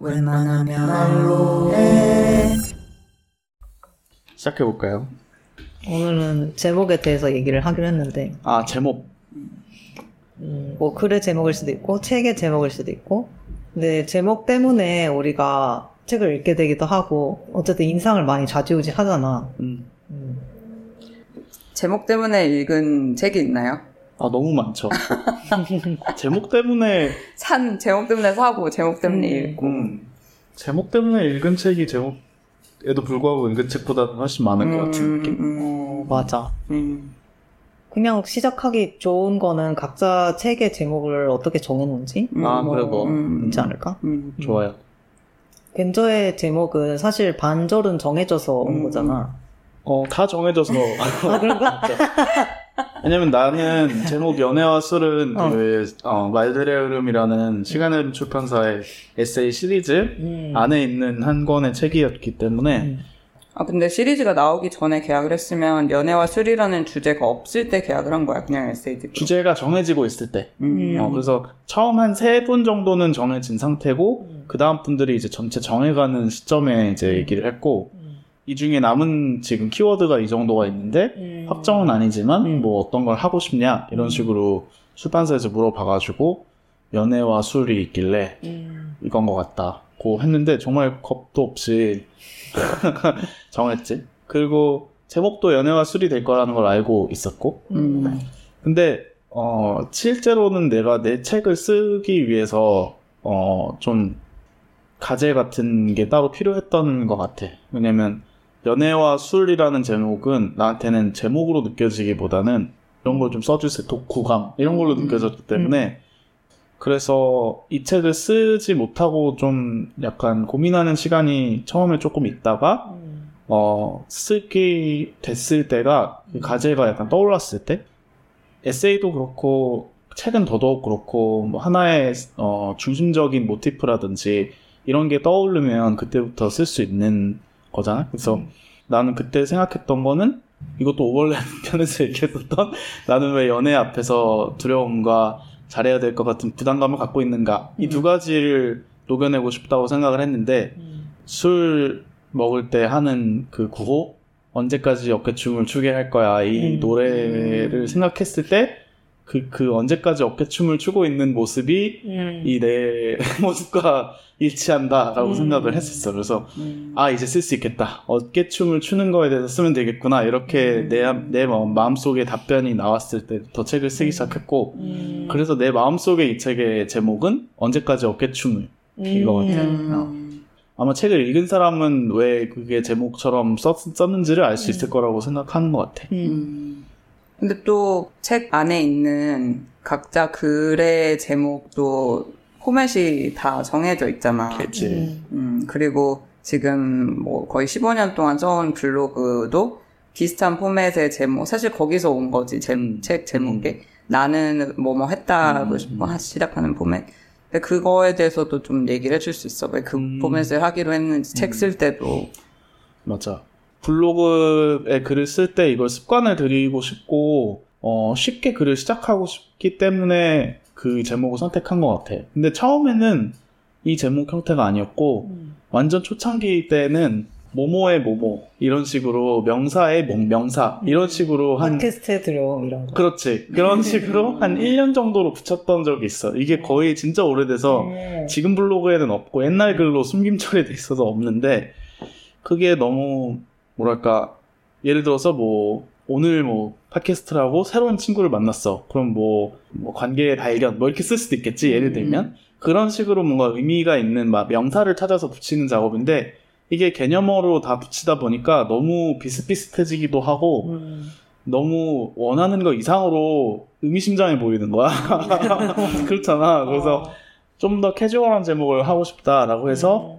웬만하면 말로 해. 시작해 볼까요? 오늘은 제목에 대해서 얘기를 하기로 했는데, 아, 제목. 음, 뭐 글의 제목일 수도 있고, 책의 제목일 수도 있고, 근데 제목 때문에 우리가 책을 읽게 되기도 하고, 어쨌든 인상을 많이 좌지우지 하잖아. 음. 음, 제목 때문에 읽은 책이 있나요? 아, 너무 많죠. 제목 때문에, 산 제목 때문에 사고 제목 때문에 음. 읽고. 음, 제목 때문에 읽은 책이 제목에도 불구하고 읽은 책보다는 훨씬 많은 것 같은 느낌. 음, 맞아. 음. 그냥 시작하기 좋은 거는 각자 책의 제목을 어떻게 정해놓은지? 아, 뭐 그리고, 음. 있지 않을까? 음. 좋아요. 겐저의 제목은 사실 반절은 정해져서 온 음. 거잖아. 어, 다 정해져서. 아, 그런가? 왜냐면 나는 제목 연애와 술은 어. 그, 어, 말들의 흐름이라는 시간의 출판사의 에세이 시리즈 음. 안에 있는 한 권의 책이었기 때문에 음. 아 근데 시리즈가 나오기 전에 계약을 했으면 연애와 술이라는 주제가 없을 때 계약을 한 거야 그냥 에세이 듣기. 주제가 정해지고 있을 때. 음. 어, 그래서 처음 한 세 분 정도는 정해진 상태고 음. 그 다음 분들이 이제 전체 정해가는 시점에 이제 얘기를 했고 음. 이 중에 남은 지금 키워드가 이 정도가 있는데 음. 확정은 아니지만 음. 뭐 어떤 걸 하고 싶냐 이런 음. 식으로 출판사에서 물어봐가지고 연애와 술이 있길래 음. 이건 것 같다고 했는데 정말 겁도 없이 정했지. 그리고 제목도 연애와 술이 될 거라는 걸 알고 있었고 음. 근데 어 실제로는 내가 내 책을 쓰기 위해서 어좀 가제 같은 게 따로 필요했던 것 같아. 왜냐면 연애와 술이라는 제목은 나한테는 제목으로 느껴지기보다는 이런 걸 좀 써주세요. 독후감 이런 걸로 음. 느껴졌기 때문에 그래서 이 책을 쓰지 못하고 좀 약간 고민하는 시간이 처음에 조금 있다가 음. 어, 쓰기 됐을 때가 그 가제가 약간 떠올랐을 때 에세이도 그렇고 책은 더더욱 그렇고 뭐 하나의 어, 중심적인 모티프라든지 이런 게 떠오르면 그때부터 쓸 수 있는 거잖아. 그래서 음. 나는 그때 생각했던 거는 이것도 오버랩 편에서 얘기했었던 나는 왜 연애 앞에서 두려움과 잘해야 될 것 같은 부담감을 갖고 있는가 이 두 가지를 녹여내고 싶다고 생각을 했는데 음. 술 먹을 때 하는 그 구호 언제까지 어깨춤을 추게 할 거야 이 음. 노래를 생각했을 때 그 그 언제까지 어깨춤을 추고 있는 모습이 음. 이내 모습과 일치한다라고 음. 생각을 했었어. 그래서 음. 아 이제 쓸 수 있겠다. 어깨춤을 추는 거에 대해서 쓰면 되겠구나. 이렇게 음. 내내 마음 속에 답변이 나왔을 때부터 책을 쓰기 음. 시작했고 음. 그래서 내 마음속에 이 책의 제목은 언제까지 어깨춤을 이거 같아. 음. 아마 책을 읽은 사람은 왜 그게 제목처럼 썼, 썼는지를 알 수 있을 거라고 생각하는 것 같아. 음. 음. 근데 또 책 안에 있는 각자 글의 제목도 포맷이 다 정해져 있잖아. 그치. 음. 음, 그리고 지금 뭐 거의 15년 동안 써온 블로그도 비슷한 포맷의 제목, 사실 거기서 온 거지, 제, 음. 책 제목에. 나는 뭐 뭐 했다고 음. 싶어 하- 시작하는 포맷. 근데 그거에 대해서도 좀 얘기를 해줄 수 있어. 왜그 음. 포맷을 하기로 했는지, 책 쓸 때도. 맞아. 블로그에 글을 쓸 때 이걸 습관을 들이고 싶고 어, 쉽게 글을 시작하고 싶기 때문에 그 제목을 선택한 것 같아. 근데 처음에는 이 제목 형태가 아니었고 음. 완전 초창기 때는 모모의 모모 이런 식으로 명사의 명, 명사 이런 식으로 한 팟캐스트에 들어옴 이런 거. 그렇지 그런 식으로 한 1년 정도로 붙였던 적이 있어. 이게 거의 진짜 오래돼서 음. 지금 블로그에는 없고 옛날 글로 숨김 처리돼 있어서 없는데 그게 너무 뭐랄까 예를 들어서 뭐 오늘 뭐 팟캐스트를 하고 새로운 친구를 만났어 그럼 뭐, 뭐 관계의 발견 뭐 이렇게 쓸 수도 있겠지 예를 들면 그런 식으로 뭔가 의미가 있는 막 명사를 찾아서 붙이는 작업인데 이게 개념어로 다 붙이다 보니까 너무 비슷비슷해지기도 하고 음. 너무 원하는 거 이상으로 의미심장해 보이는 거야 그렇잖아 그래서 어. 좀더 캐주얼한 제목을 하고 싶다라고 해서 음.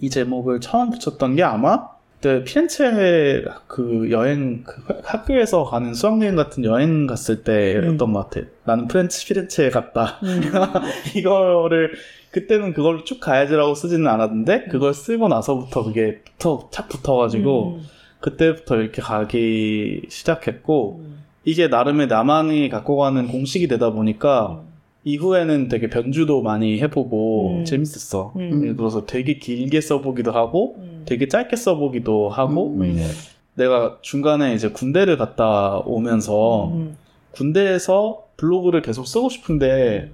이 제목을 처음 붙였던 게 아마 그때 피렌체 그 여행 그 학교에서 가는 수학여행 같은 여행 갔을 때였던 음. 것 같아. 나는 프렌치 피렌체에 갔다. 음. 이거를 그때는 그걸로 쭉 가야지라고 쓰지는 않았는데 그걸 쓰고 나서부터 그게 붙어 착 붙어가지고 음. 그때부터 이렇게 가기 시작했고 음. 이게 나름의 나만이 갖고 가는 공식이 되다 보니까 음. 이후에는 되게 변주도 많이 해보고 음. 재밌었어. 음. 예를 들어서 되게 길게 써보기도 하고 음. 되게 짧게 써보기도 하고 음. 음. 내가 중간에 이제 군대를 갔다 오면서 음. 군대에서 블로그를 계속 쓰고 싶은데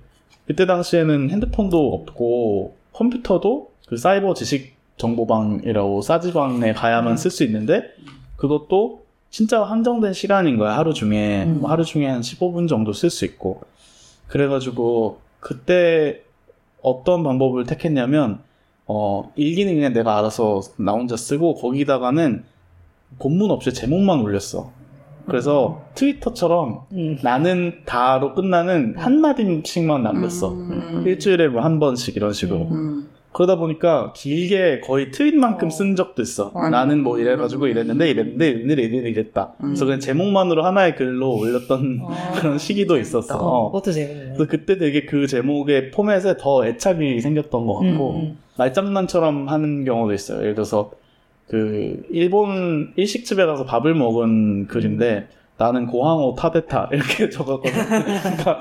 그때 당시에는 핸드폰도 없고 컴퓨터도 그 사이버 지식 정보방이라고 싸지방에 가야만 음. 쓸수 있는데 그것도 진짜 한정된 시간인 거야 하루 중에 음. 뭐 하루 중에 한 15분 정도 쓸 수 있고 그래가지고 그때 어떤 방법을 택했냐면 어 일기는 그냥 내가 알아서 나 혼자 쓰고 거기다가는 본문 없이 제목만 올렸어 그래서 트위터처럼 음. 나는 다로 끝나는 한 마디씩만 남겼어. 음. 일주일에 뭐 한 번씩 이런 식으로. 음. 그러다 보니까 길게 거의 트윗만큼 어. 쓴 적도 있어. 아, 나는 뭐 이래가지고 이랬는데 이랬는데 이랬는데 이랬다. 음. 그래서 그냥 제목만으로 하나의 글로 올렸던 어. 그런 시기도 있었어. 어. 그것도 재밌네. 그래서 그때 되게 그 제목의 포맷에 더 애착이 생겼던 것 같고 음, 말장난처럼 하는 경우도 있어요. 예를 들어서 그 일본 일식집에 가서 밥을 먹은 글인데 나는 고항호 타데타 이렇게 적었거든. 그러니까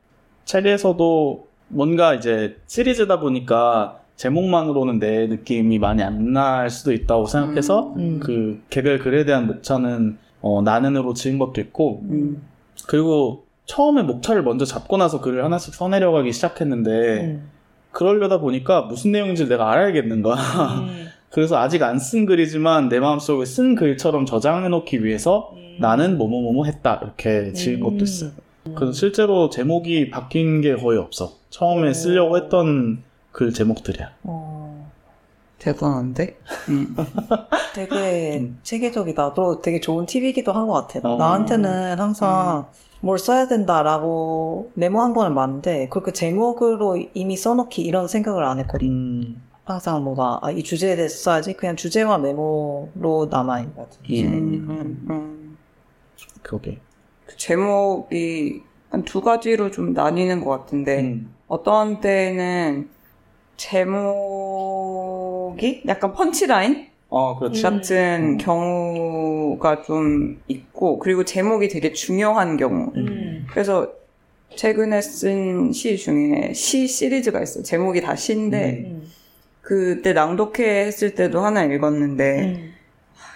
책에서도 뭔가 이제 시리즈다 보니까 제목만으로는 내 느낌이 많이 안 날 수도 있다고 생각해서 음. 그 개별 글에 대한 목차는 어, 나는으로 지은 것도 있고 음. 그리고 처음에 목차를 먼저 잡고 나서 글을 하나씩 써내려가기 시작했는데 음. 그러려다 보니까 무슨 내용인지 내가 알아야겠는 거야. 음. 그래서 아직 안 쓴 글이지만 내 마음속에 쓴 글처럼 저장해놓기 위해서 나는 뭐뭐뭐뭐 했다 이렇게 지은 음. 것도 있어요. 그래서 실제로 제목이 바뀐 게 거의 없어. 처음에 오. 쓰려고 했던 글 제목들이야. 어, 대단한데? 음. 되게 음. 체계적이다. 또 되게 좋은 팁이기도 한 것 같아. 어. 나한테는 항상 뭘 써야 된다라고 메모한 거는 많은데 그렇게 제목으로 이미 써놓기 이런 생각을 안 했거든. 음. 항상 뭐가 아, 이 주제에 대해서 써야지 그냥 주제와 메모로 남아 있는 것 같아. 음. 음. 음. 그게. 그 제목이 한 두 가지로 좀 나뉘는 것 같은데 음. 어떤 때는 제목이 약간 펀치라인 어, 그렇지. 같은 음. 경우가 좀 있고 그리고 제목이 되게 중요한 경우 음. 그래서 최근에 쓴 시 중에 시 시리즈가 있어 요 제목이 다 시인데 음. 그때 낭독회 했을 때도 하나 읽었는데 음.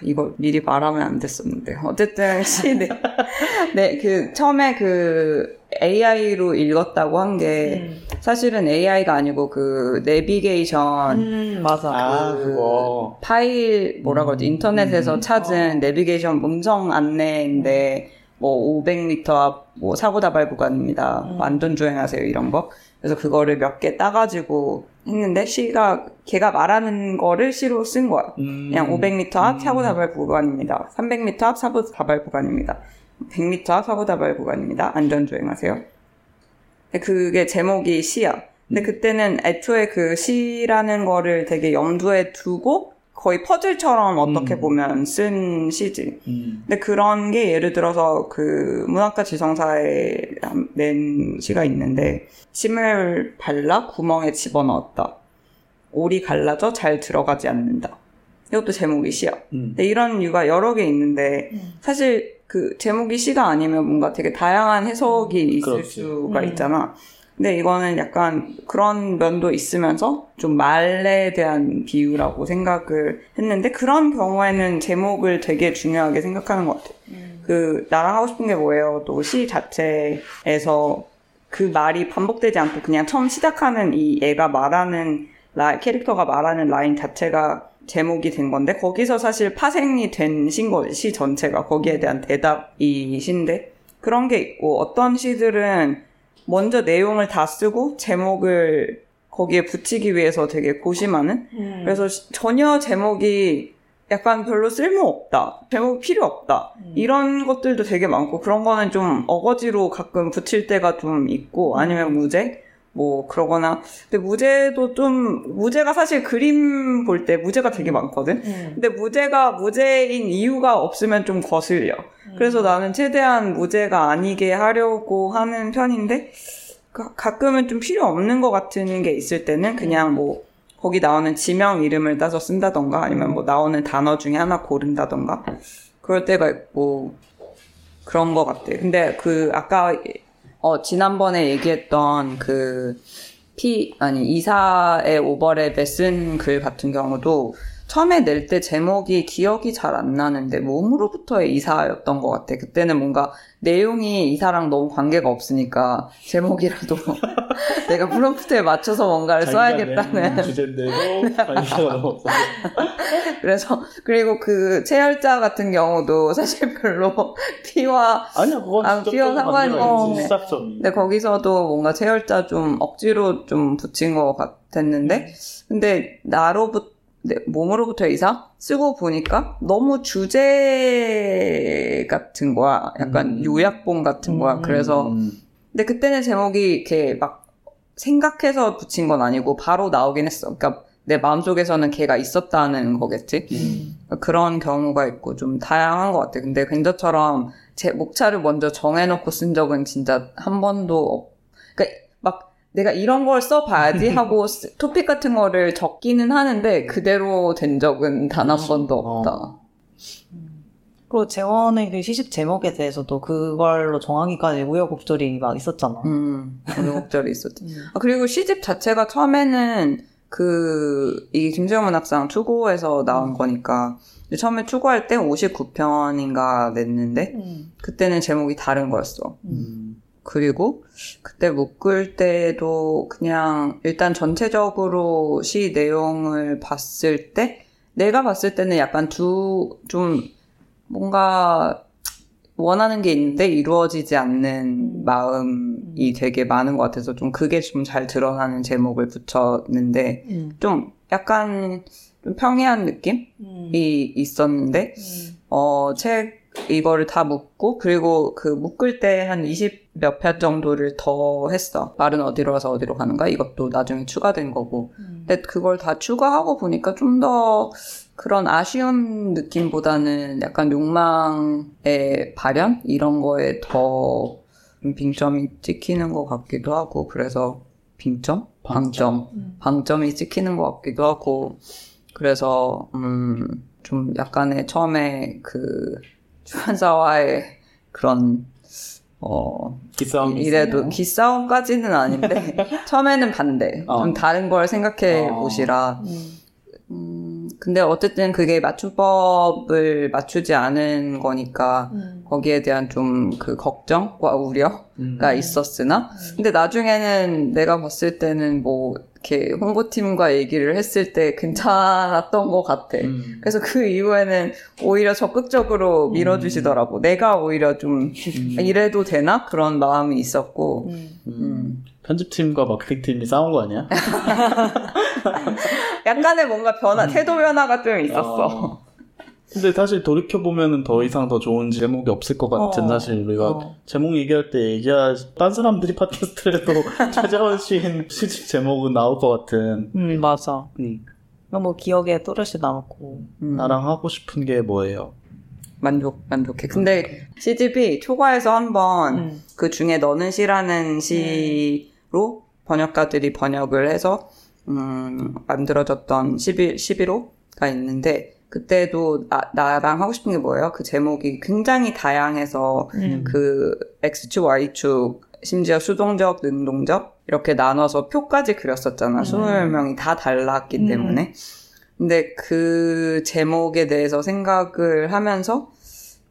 이거 미리 말하면 안 됐었는데 어쨌든 시 네, 네, 그 처음에 그 AI로 읽었다고 한게 음. 사실은 AI가 아니고 그 내비게이션 음, 맞아. 아, 그 그거. 파일 뭐라 그러지 음, 인터넷에서 음. 찾은 어. 내비게이션 음성 안내인데 뭐 500m 앞 뭐 사고 다발 구간입니다. 음. 완전 주행하세요 이런 거. 그래서 그거를 몇 개 따가지고 했는데 시가 걔가 말하는 거를 시로 쓴 거야. 음. 그냥 500m 앞 음. 사고 다발 구간입니다. 300m 앞 사고 다발 구간입니다. 100m 앞 사고 다발 구간입니다. 안전 주행하세요. 근데 그게 제목이 시야. 근데 그때는 애초에 그 시라는 거를 되게 염두에 두고 거의 퍼즐처럼 어떻게 음. 보면 쓴 시지. 음. 근데 그런 게 예를 들어서 그 문학과 지성사에 낸 시가 있는데 침을 발라 구멍에 집어넣었다. 올이 갈라져 잘 들어가지 않는다. 이것도 제목이 시야. 음. 근데 이런 이유가 여러 개 있는데 음. 사실 그 제목이 시가 아니면 뭔가 되게 다양한 해석이 있을 그렇지. 수가 음. 있잖아. 근데 이거는 약간 그런 면도 있으면서 좀 말에 대한 비유라고 생각을 했는데 그런 경우에는 제목을 되게 중요하게 생각하는 것 같아. 음. 그 나랑 하고 싶은 게 뭐예요? 또 시 자체에서 그 말이 반복되지 않고 그냥 처음 시작하는 이 애가 말하는 라, 캐릭터가 말하는 라인 자체가 제목이 된 건데 거기서 사실 파생이 된 거지 시 전체가 거기에 대한 대답이 시인데 그런 게 있고 어떤 시들은 먼저 내용을 다 쓰고 제목을 거기에 붙이기 위해서 되게 고심하는 음. 그래서 시- 전혀 제목이 약간 별로 쓸모없다. 제목 필요 없다. 음. 이런 것들도 되게 많고 그런 거는 좀 어거지로 가끔 붙일 때가 좀 있고 아니면 무제 뭐 그러거나 근데 무제도 좀 무제가 사실 그림 볼 때 무제가 되게 많거든. 음. 근데 무제가 무제인 이유가 없으면 좀 거슬려. 그래서 나는 최대한 무제가 아니게 하려고 하는 편인데 가- 가끔은 좀 필요 없는 것 같은 게 있을 때는 그냥 뭐 거기 나오는 지명 이름을 따서 쓴다던가 아니면 뭐 나오는 단어 중에 하나 고른다던가 그럴 때가 있고 그런 것 같아. 근데 그 아까 어, 지난번에 얘기했던 그, 피, 아니, 이사의 오버랩에 쓴 글 같은 경우도 처음에 낼 때 제목이 기억이 잘 안 나는데 몸으로부터의 이사였던 것 같아. 그때는 뭔가 내용이 이사랑 너무 관계가 없으니까 제목이라도 내가 프롬프트에 맞춰서 뭔가를 써야겠다는. 주제인데도 관계가 너무 없어. 그래서 그리고 그 체열자 같은 경우도 사실 별로 피와 아니야, 그건 아, 직접적으로 비용 상관이. 시작점이. 근데 거기서도 뭔가 체열자 좀 억지로 좀 붙인 것 같았는데 근데 나로부터 몸으로부터 이사 쓰고 보니까 너무 주제 같은 거야. 약간 음. 요약본 같은 거야. 음. 그래서 음. 근데 그때는 제목이 이렇게 막 생각해서 붙인 건 아니고 바로 나오긴 했어. 그러니까 내 마음속에서는 걔가 있었다는 거겠지. 음. 그런 경우가 있고 좀 다양한 것 같아. 근데 근저처럼 제 목차를 먼저 정해놓고 쓴 적은 진짜 한 번도 없. 그러니까 막 내가 이런 걸 써봐야지 하고 쓰- 토픽 같은 거를 적기는 하는데 그대로 된 적은 단 한 번도 없다. 그리고 재원의 그 시집 제목에 대해서도 그걸로 정하기까지 우여곡절이 막 있었잖아. 음, 우여곡절이 있었지. 음. 아, 그리고 시집 자체가 처음에는 그, 이 김수영 문학상 투고에서 나온 거니까, 근데 처음에 투고할 때 59편인가 냈는데, 음. 그때는 제목이 다른 거였어. 음. 그리고 그때 묶을 때도 그냥 일단 전체적으로 시 내용을 봤을 때, 내가 봤을 때는 약간 두, 좀 뭔가 원하는 게 있는데 이루어지지 않는 음. 마음이 되게 많은 것 같아서 좀 그게 좀 잘 드러나는 제목을 붙였는데 음. 좀 약간 좀 평이한 느낌이 음. 있었는데 음. 어책 이거를 다 묶고 그리고 그 묶을 때 한 20 몇 편 정도를 더 했어 말은 어디로 가서 어디로 가는 가 이것도 나중에 추가된 거고 음. 근데 그걸 다 추가하고 보니까 좀 더 그런 아쉬운 느낌보다는 약간 욕망의 발현? 이런 거에 더 빙점이 찍히는 것 같기도 하고, 그래서 빙점? 방점? 음. 방점이 찍히는 것 같기도 하고, 그래서, 음, 좀 약간의 처음에 그, 출판사와의 그런, 어, 기싸움이 이래도. 기싸움까지는 아닌데, 처음에는 반대. 어. 좀 다른 걸 생각해 어. 보시라. 음. 음, 근데 어쨌든 그게 맞춤법을 맞추지 않은 거니까 음. 거기에 대한 좀 그 걱정과 우려가 음. 있었으나 근데 나중에는 내가 봤을 때는 뭐 이렇게 홍보팀과 얘기를 했을 때 괜찮았던 것 같아. 음. 그래서 그 이후에는 오히려 적극적으로 밀어주시더라고. 내가 오히려 좀 음. 이래도 되나? 그런 마음이 있었고. 음. 음. 편집팀과 마케팅팀이 싸운 거 아니야? 약간의 뭔가 변화, 태도 변화가 좀 있었어. 어. 근데 사실 돌이켜 보면은 더 이상 더 좋은 제목이 없을 것 같은 어. 사실 우리가 어. 제목 얘기할 때 얘기할 딴 사람들이 팟캐스트에도 찾아오신 시집 제목은 나올 것 같은. 음, 맞아. 음. 너무 기억에 또렷이 남고. 음. 나랑 하고 싶은 게 뭐예요? 만족, 만족해. 근데 시집이 초과에서 한번 음. 그 중에 너는 시라는 시 로 번역가들이 번역을 해서, 음, 만들어졌던 11, 11호가 있는데, 그때도 나, 나랑 하고 싶은 게 뭐예요? 그 제목이 굉장히 다양해서 음. 그 X축, Y축, 심지어 수동적, 능동적 이렇게 나눠서 표까지 그렸었잖아. 음. 20명이 다 달랐기 음. 때문에. 근데 그 제목에 대해서 생각을 하면서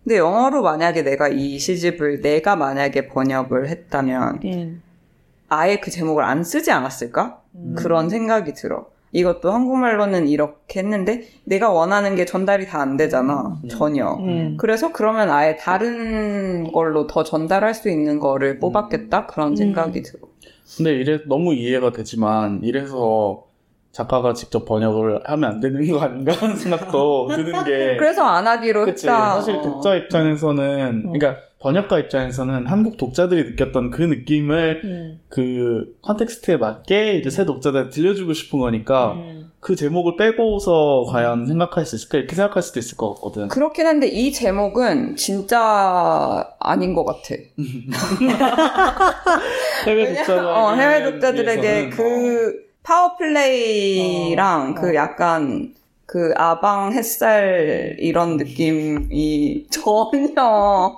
근데 영어로 만약에 내가 이 시집을 내가 만약에 번역을 했다면 음. 아예 그 제목을 안 쓰지 않았을까? 음. 그런 생각이 들어. 이것도 한국말로는 이렇게 했는데 내가 원하는 게 전달이 다 안 되잖아. 음. 전혀. 음. 그래서 그러면 아예 다른 걸로 더 전달할 수 있는 거를 뽑았겠다? 그런 음. 생각이 들어. 근데 이래 너무 이해가 되지만 이래서 작가가 직접 번역을 하면 안 되는 거 아닌가 하는 생각도 드는 게 그래서 안 하기로 그치. 했다. 사실 어. 독자 입장에서는 어. 그러니까 번역가 입장에서는 한국 독자들이 느꼈던 그 느낌을 음. 그 context에 맞게 이제 새 독자들한테 들려주고 싶은 거니까 음. 그 제목을 빼고서 과연 생각할 수 있을까 이렇게 생각할 수도 있을 것 같거든. 그렇긴 한데 이 제목은 진짜 아닌 것 같아. 해외 독자가 어, 해외 독자들에게 그 파워플레이랑 어. 그 약간 그 아방 햇살 이런 느낌이 전혀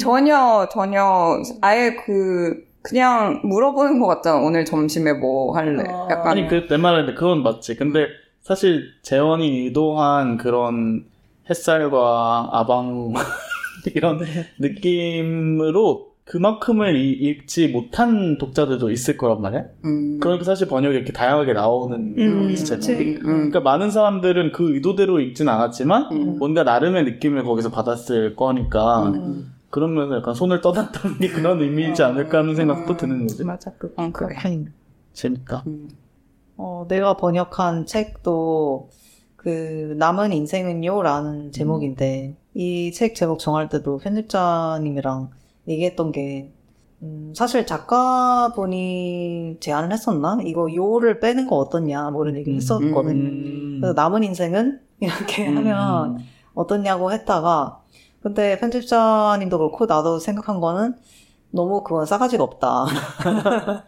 전혀 전혀 아예 그 그냥 물어보는 것 같잖아. 오늘 점심에 뭐 할래? 어. 약간 아니 그 내 말은 그건 맞지. 근데 사실 재원이 의도한 그런 햇살과 아방 이런 느낌으로 그만큼을 이- 읽지 못한 독자들도 있을 거란 말이야. 음. 그러니까 사실 번역이 이렇게 다양하게 나오는 음. 제목이. 음. 그러니까 많은 사람들은 그 의도대로 읽진 않았지만 음. 뭔가 나름의 느낌을 거기서 받았을 거니까 음. 그러면서 약간 손을 떠났다는 게 그런 의미이지 않을까 하는 생각도 드는 거지. 맞아, 그건 그래. 그렇군. 재밌다. 음. 어, 내가 번역한 책도 그 남은 인생은요라는 제목인데 이 책 제목 정할 때도 편집자님이랑 얘기했던 게 음, 사실 작가분이 제안을 했었나? 이거 요를 빼는 거 어떻냐? 뭐 이런 얘기 음. 했었거든. 음. 그래서 남은 인생은 이렇게 음. 하면 어떻냐고 했다가 근데 편집자님도 그렇고 나도 생각한 거는 너무 그건 싸가지가 없다.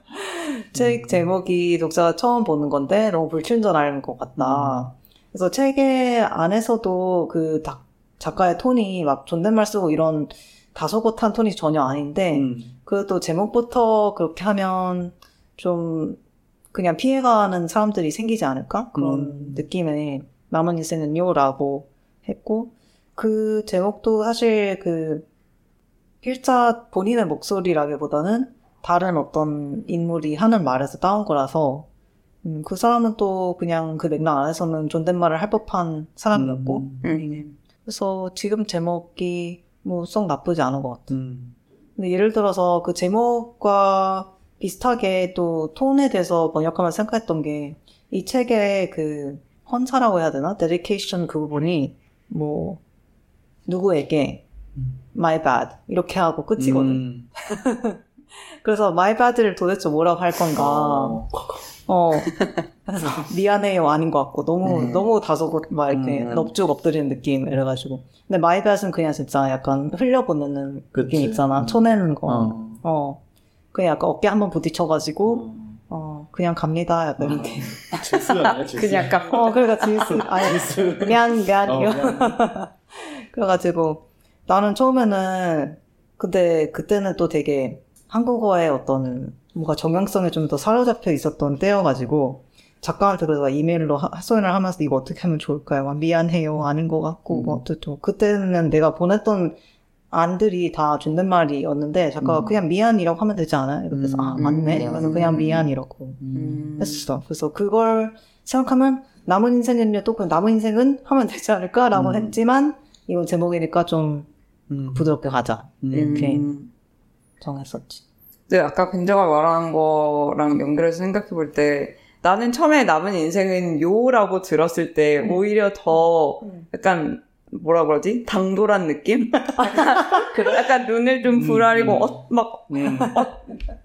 책 제목이 독자가 처음 보는 건데 너무 불친절할 것 같다. 그래서 책의 안에서도 그 다- 작가의 톤이 막 존댓말 쓰고 이런 다소곳 한 톤이 전혀 아닌데 음. 그래도 제목부터 그렇게 하면 좀 그냥 피해가는 사람들이 생기지 않을까? 그런 음. 느낌의 남은 인생은요라고 했고 그 제목도 사실 그 필자 본인의 목소리라기보다는 다른 어떤 인물이 하는 말에서 따온 거라서 음, 그 사람은 또 그냥 그 맥락 안에서는 존댓말을 할 법한 사람이었고 음. 음. 그래서 지금 제목이 뭐 썩 나쁘지 않은 것 같아요. 음. 근데 예를 들어서 그 제목과 비슷하게 또 톤에 대해서 번역하면 생각했던 게 이 책의 그 헌사라고 해야 되나? 데디케이션 그 부분이 뭐 누구에게 음. my bad 이렇게 하고 끝이거든. 음. 그래서 my bad를 도대체 뭐라고 할 건가? 어. 어. 그래서 미안해요 아닌 것 같고 너무 음. 너무 다소곳 막 이렇게 음. 넙죽 엎드리는 느낌 이래가지고 근데 bad은 그냥 진짜 약간 흘려보내는 그치. 느낌 있잖아 음. 쳐내는 거. 어. 어. 그냥 약간 어깨 한번 부딪혀가지고, 어, 그냥 갑니다. 약간 이렇게. 제스 아니야, 제스. 그냥 약간 어, 그러니까 지스, 아니, 미안, 미안, 어. 미안. 그래가지고, 나는 처음에는, 근데 그때는 또 되게 한국어의 어떤, 뭔가 정형성에 좀 더 사로잡혀 있었던 때여가지고, 작가한테 그래서 이메일로 하- 하소연을 하면서 이거 어떻게 하면 좋을까요? 막 미안해요. 아닌 것 같고, 음. 뭐, 어쨌든. 그때는 내가 보냈던 안들이 다 존댓말이었는데, 작가가 음. 그냥 미안이라고 하면 되지 않아요? 그래서, 음. 아, 맞네. 음. 그래서 그냥 미안이라고 음. 했어. 그래서 그걸 생각하면, 남은 인생은요, 또그 남은 인생은 하면 되지 않을까라고 음. 했지만, 이거 제목이니까 좀 음. 부드럽게 가자. 음. 이렇게 음. 정했었지. 네, 아까 근정아 말한 거랑 연결해서 생각해 볼 때, 나는 처음에 남은 인생은 요라고 들었을 때, 음. 오히려 더 음. 약간, 뭐라 그러지? 당돌한 느낌? 약간 눈을 좀 음, 부라리고, 음. 어, 막, 음.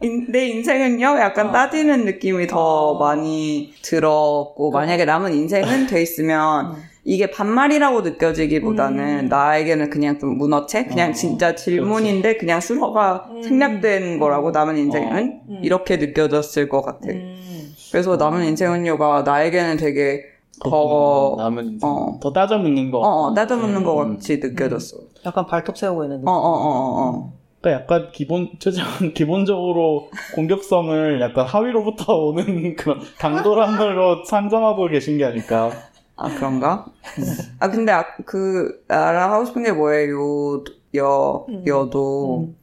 인- 내 인생은요? 약간 어. 따지는 느낌이 더 어. 많이 들었고, 그래. 만약에 남은 인생은 돼 있으면, 이게 반말이라고 느껴지기보다는 음. 나에게는 그냥 좀 문어체? 그냥 어, 진짜 질문인데 그냥 수어가 음. 생략된 거라고 남은 인생은 음. 이렇게 느껴졌을 것 같아. 음. 그래서 남은 인생은요가 나에게는 되게 더, 남은 인생. 어. 더 따져 묻는 거. 어, 어, 따져 묻는 것 음. 같이 느껴졌어. 약간 발톱 세우고 있는 어, 느낌. 어, 어, 어, 어. 그러니까 약간 기본 최저한 기본적으로 공격성을 약간 하위로부터 오는 그런 당돌한 걸로 상정하고 계신 게 아닐까. 아, 그런가? 아, 근데 아, 그, 나랑 하고 싶은 게 뭐예요? 여, 음. 여도. 음.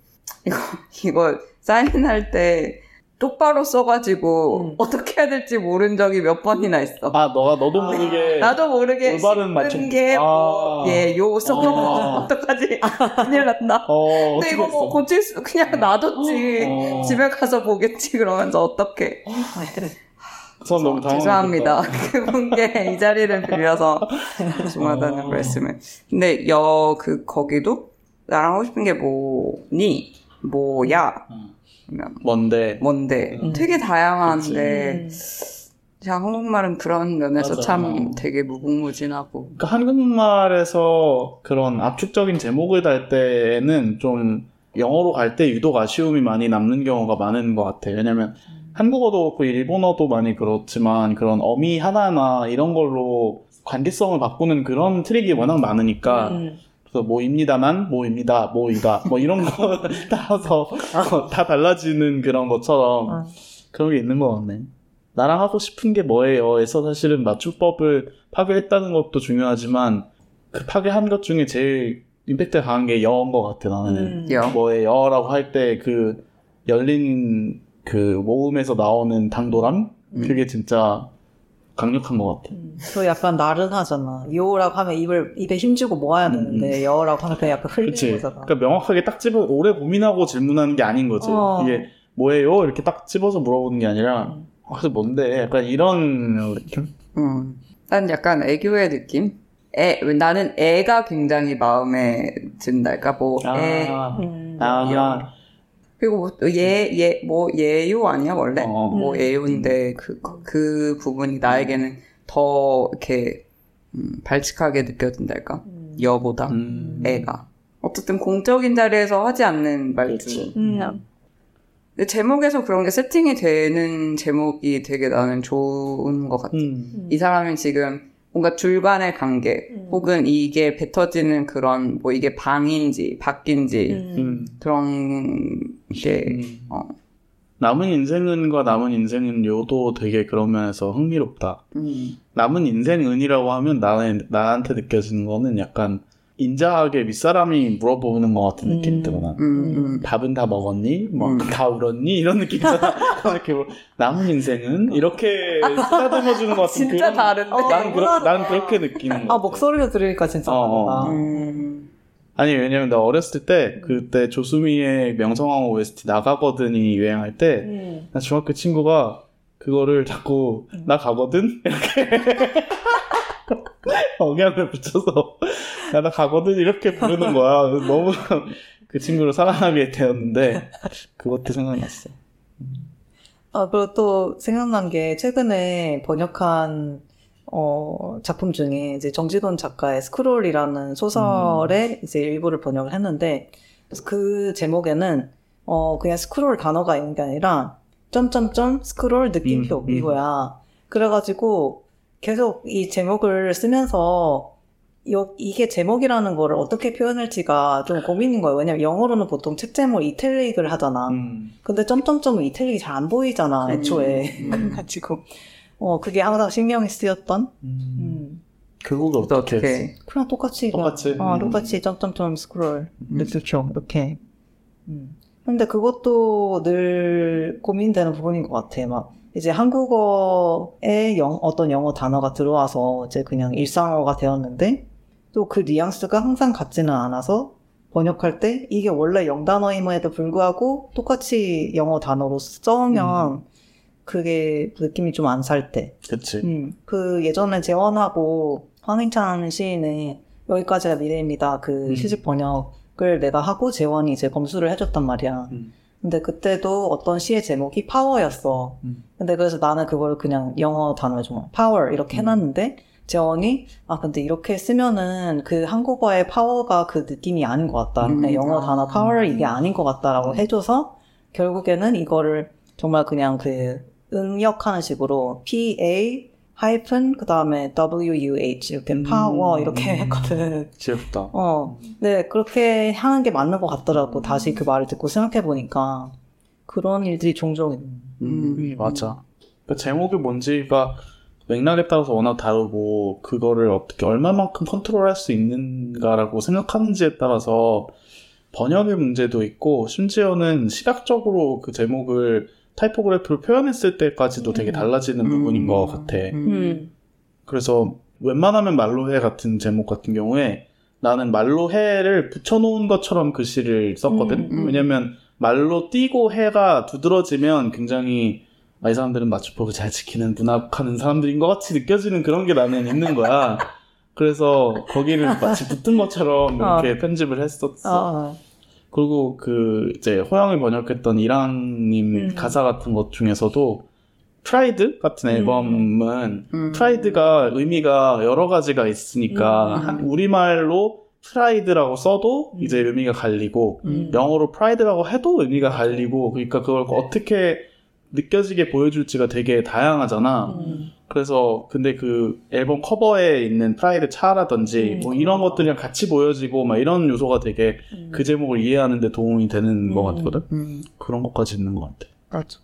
이거, 이거 사인할 때 똑바로 써가지고 음. 어떻게 해야 될지 모른 적이 몇 번이나 있어. 아 너가 너도 아. 모르게 나도 모르게 올바른 맞춤. 씹는 게 뭐, 아. 예, 요 써서 아. 어떡하지? 큰일 났나? 어 근데 어떻게 이거 뭐 했어? 고칠 수, 그냥 놔뒀지. 어. 집에 가서 보겠지, 그러면서 어떡해. 전 너무 당황했다. 죄송합니다. 그분께 이 자리를 빌려서 죄송하다는 어. 말씀을. 근데 여, 그, 거기도 나랑 하고 싶은 게 뭐니? 뭐야? 어. 그러면 뭔데? 뭔데? 음. 되게 다양한데, 음. 제가 한국말은 그런 면에서 맞아. 참 되게 무궁무진하고. 그러니까 한국말에서 그런 압축적인 제목을 달 때에는 좀 영어로 갈 때 유독 아쉬움이 많이 남는 경우가 많은 것 같아. 왜냐면 한국어도 그렇고 일본어도 많이 그렇지만 그런 어미 하나하나 이런 걸로 관계성을 바꾸는 그런 트릭이 워낙 많으니까 음. 그래서 뭐입니다만 뭐입니다 뭐이다 뭐 이런 거 따라서 어, 다 달라지는 그런 것처럼 아. 그런 게 있는 것 같네. 나랑 하고 싶은 게 뭐예요?에서 사실은 맞춤법을 파괴했다는 것도 중요하지만 그 파괴한 것 중에 제일 임팩트 강한 게 여인 것 같아 나는. 음. 여. 뭐예요라고 할 때 그 열린 그 모음에서 나오는 당돌함 음. 그게 진짜 강력한 것 같아. 음. 또 약간 나른하잖아. 요라고 하면 입을 입에 힘주고 모아야 되는데 여라고 하면 그냥 약간 흘리는 그치. 거잖아. 그러니까 명확하게 딱 집어 오래 고민하고 질문하는 게 아닌 거지. 어. 이게 뭐예요? 이렇게 딱 집어서 물어보는 게 아니라 음. 아, 그래서 뭔데? 약간 이런 느낌? 음. 난 약간 애교의 느낌? 애, 나는 애가 굉장히 마음에 든달까, 뭐, 애. 아, 음. 아, 그리고 뭐, 얘, 얘, 뭐, 얘요 아니야, 원래? 어. 뭐, 음. 애요인데, 그, 그, 그 부분이 나에게는 더, 이렇게, 음, 발칙하게 느껴진달까? 음. 여보다, 음. 애가. 어쨌든 공적인 자리에서 하지 않는. 음. 근데 제목에서 그런 게 세팅이 되는 제목이 되게 나는 좋은 것 같아. 음. 이 사람이 지금 뭔가 둘 간의 관계, 음. 혹은 이게 뱉어지는 그런, 뭐 이게 방인지, 밖인지, 음. 음. 그런 게, 음. 어, 남은 인생은과 남은 인생은 요도 되게 그런 면에서 흥미롭다. 음, 남은 인생은이라고 하면 나는 나한테 느껴지는 거는 약간 인자하게 윗사람이 물어보는 것 같은 느낌이 음. 들어. 난. 음, 음. 밥은 다 먹었니? 뭐 음. 다 울었니? 이런 느낌이잖아. 이렇게 뭐, 남은 인생은 이렇게 쓰다듬어 주는 것 같은 진짜 그런. 다른데? 어, 난, 그러. 난 그렇게 느끼는 거. 아 목소리로 들으니까 진짜 어, 어. 다르다. 음, 아니 왜냐면 나 어렸을 때 그때 조수미의 명성황후 OST 나가거든이 유행할 때 음. 나 중학교 친구가 그거를 자꾸 음. 나 가거든 이렇게 억양을 붙여서 야, 나 가거든 이렇게 부르는 거야. 너무 그 친구를 사랑하게 되었는데 그것도 생각났어. 아, 그리고 또 생각난 게 최근에 번역한 어, 작품 중에 이제 정지돈 작가의 스크롤이라는 소설의 이제 일부를 번역을 했는데 그 제목에는 어, 그냥 스크롤 단어가 있는 게 아니라 점점점 스크롤 느낌표 음, 음. 이거야. 그래가지고 계속 이 제목을 쓰면서 요- 이게 제목이라는 거를 어떻게 표현할지가 좀 고민인 거예요. 왜냐면 영어로는 보통 책 제목 이탈릭을 하잖아. 음. 근데 점점점은 이탈릭이 잘 안 보이잖아, 음, 애초에. 음. 그래가지고, 어, 그게 항상 신경이 쓰였던? 음. 음. 그거가 또 어떻게? 어떻게, 그냥 똑같이. 똑같이? 어, 음. 똑같이 점점점 스크롤. 음. 그렇죠. 이렇게. 음. 근데 그것도 늘 고민되는 부분인 것 같아. 막, 이제 한국어에 영, 어떤 영어 단어가 들어와서 이제 그냥 일상어가 되었는데, 또 그 뉘앙스가 항상 같지는 않아서, 번역할 때 이게 원래 영단어임에도 불구하고 똑같이 영어 단어로 써오면 그게 느낌이 좀 안 살 때. 그치. 음, 그 예전에 재원하고 황인찬 시인의 여기까지가 미래입니다. 그 음. 시집 번역을 내가 하고 재원이 이제 검수를 해줬단 말이야. 음. 근데 그때도 어떤 시의 제목이 파워였어. 음. 근데 그래서 나는 그걸 그냥 영어 단어에 좀 파워 이렇게 음. 해놨는데 재원이 아 근데 이렇게 쓰면은 그 한국어의 파워가 그 느낌이 아닌 것 같다. 음. 영어 단어 아. 파워 이게 아닌 것 같다라고 해줘서 결국에는 이거를 정말 그냥 그 음역하는 식으로 P A 하이픈 그 다음에 W U H 이렇게 음. 파워 이렇게 했거든. 귀엽다. 어, 네 그렇게 하는 게 맞는 것 같더라고. 다시 그 말을 듣고 생각해 보니까 그런 일들이 종종 있는. 음, 음. 맞아. 그 제목이 뭔지가 맥락에 따라서 워낙 다르고 그거를 어떻게 얼마만큼 컨트롤할 수 있는가라고 생각하는지에 따라서 번역의 문제도 있고 심지어는 시각적으로 그 제목을 타이포그래피로 표현했을 때까지도 되게 달라지는 부분인 것 같아. 음. 그래서 웬만하면 말로해 같은 제목 같은 경우에 나는 말로 해를 붙여놓은 것처럼 글씨를 썼거든. 음, 음. 왜냐면 말로 띄고 해가 두드러지면 굉장히 아, 이 사람들은 맞춤법을 잘 지키는 문학하는 사람들인 것 같이 느껴지는 그런 게 나는 있는 거야. 그래서 거기를 마치 붙은 것처럼 이렇게 편집을 했었어. 아, 그리고 그 이제 호영이 번역했던 이랑님 음. 가사 같은 것 중에서도 프라이드 같은 음. 앨범은 음. 프라이드가 의미가 여러 가지가 있으니까 음. 한- 우리말로 프라이드라고 써도 음. 이제 의미가 갈리고 음. 영어로 pride라고 해도 의미가 갈리고 그러니까 그걸 어떻게 느껴지게 보여줄지가 되게 다양하잖아. 음. 그래서 근데 그 앨범 커버에 있는 프라이드 차라든지 음. 뭐 이런 것들이랑 같이 보여지고 막 이런 요소가 되게 음. 그 제목을 이해하는 데 도움이 되는 것 음. 같거든. 음. 그런 것까지 있는 것 같아. 맞아.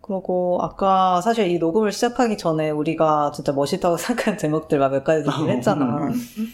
그리고 아까 사실 이 녹음을 시작하기 전에 우리가 진짜 멋있다고 생각한 제목들 막 몇 가지 얘기를 했잖아.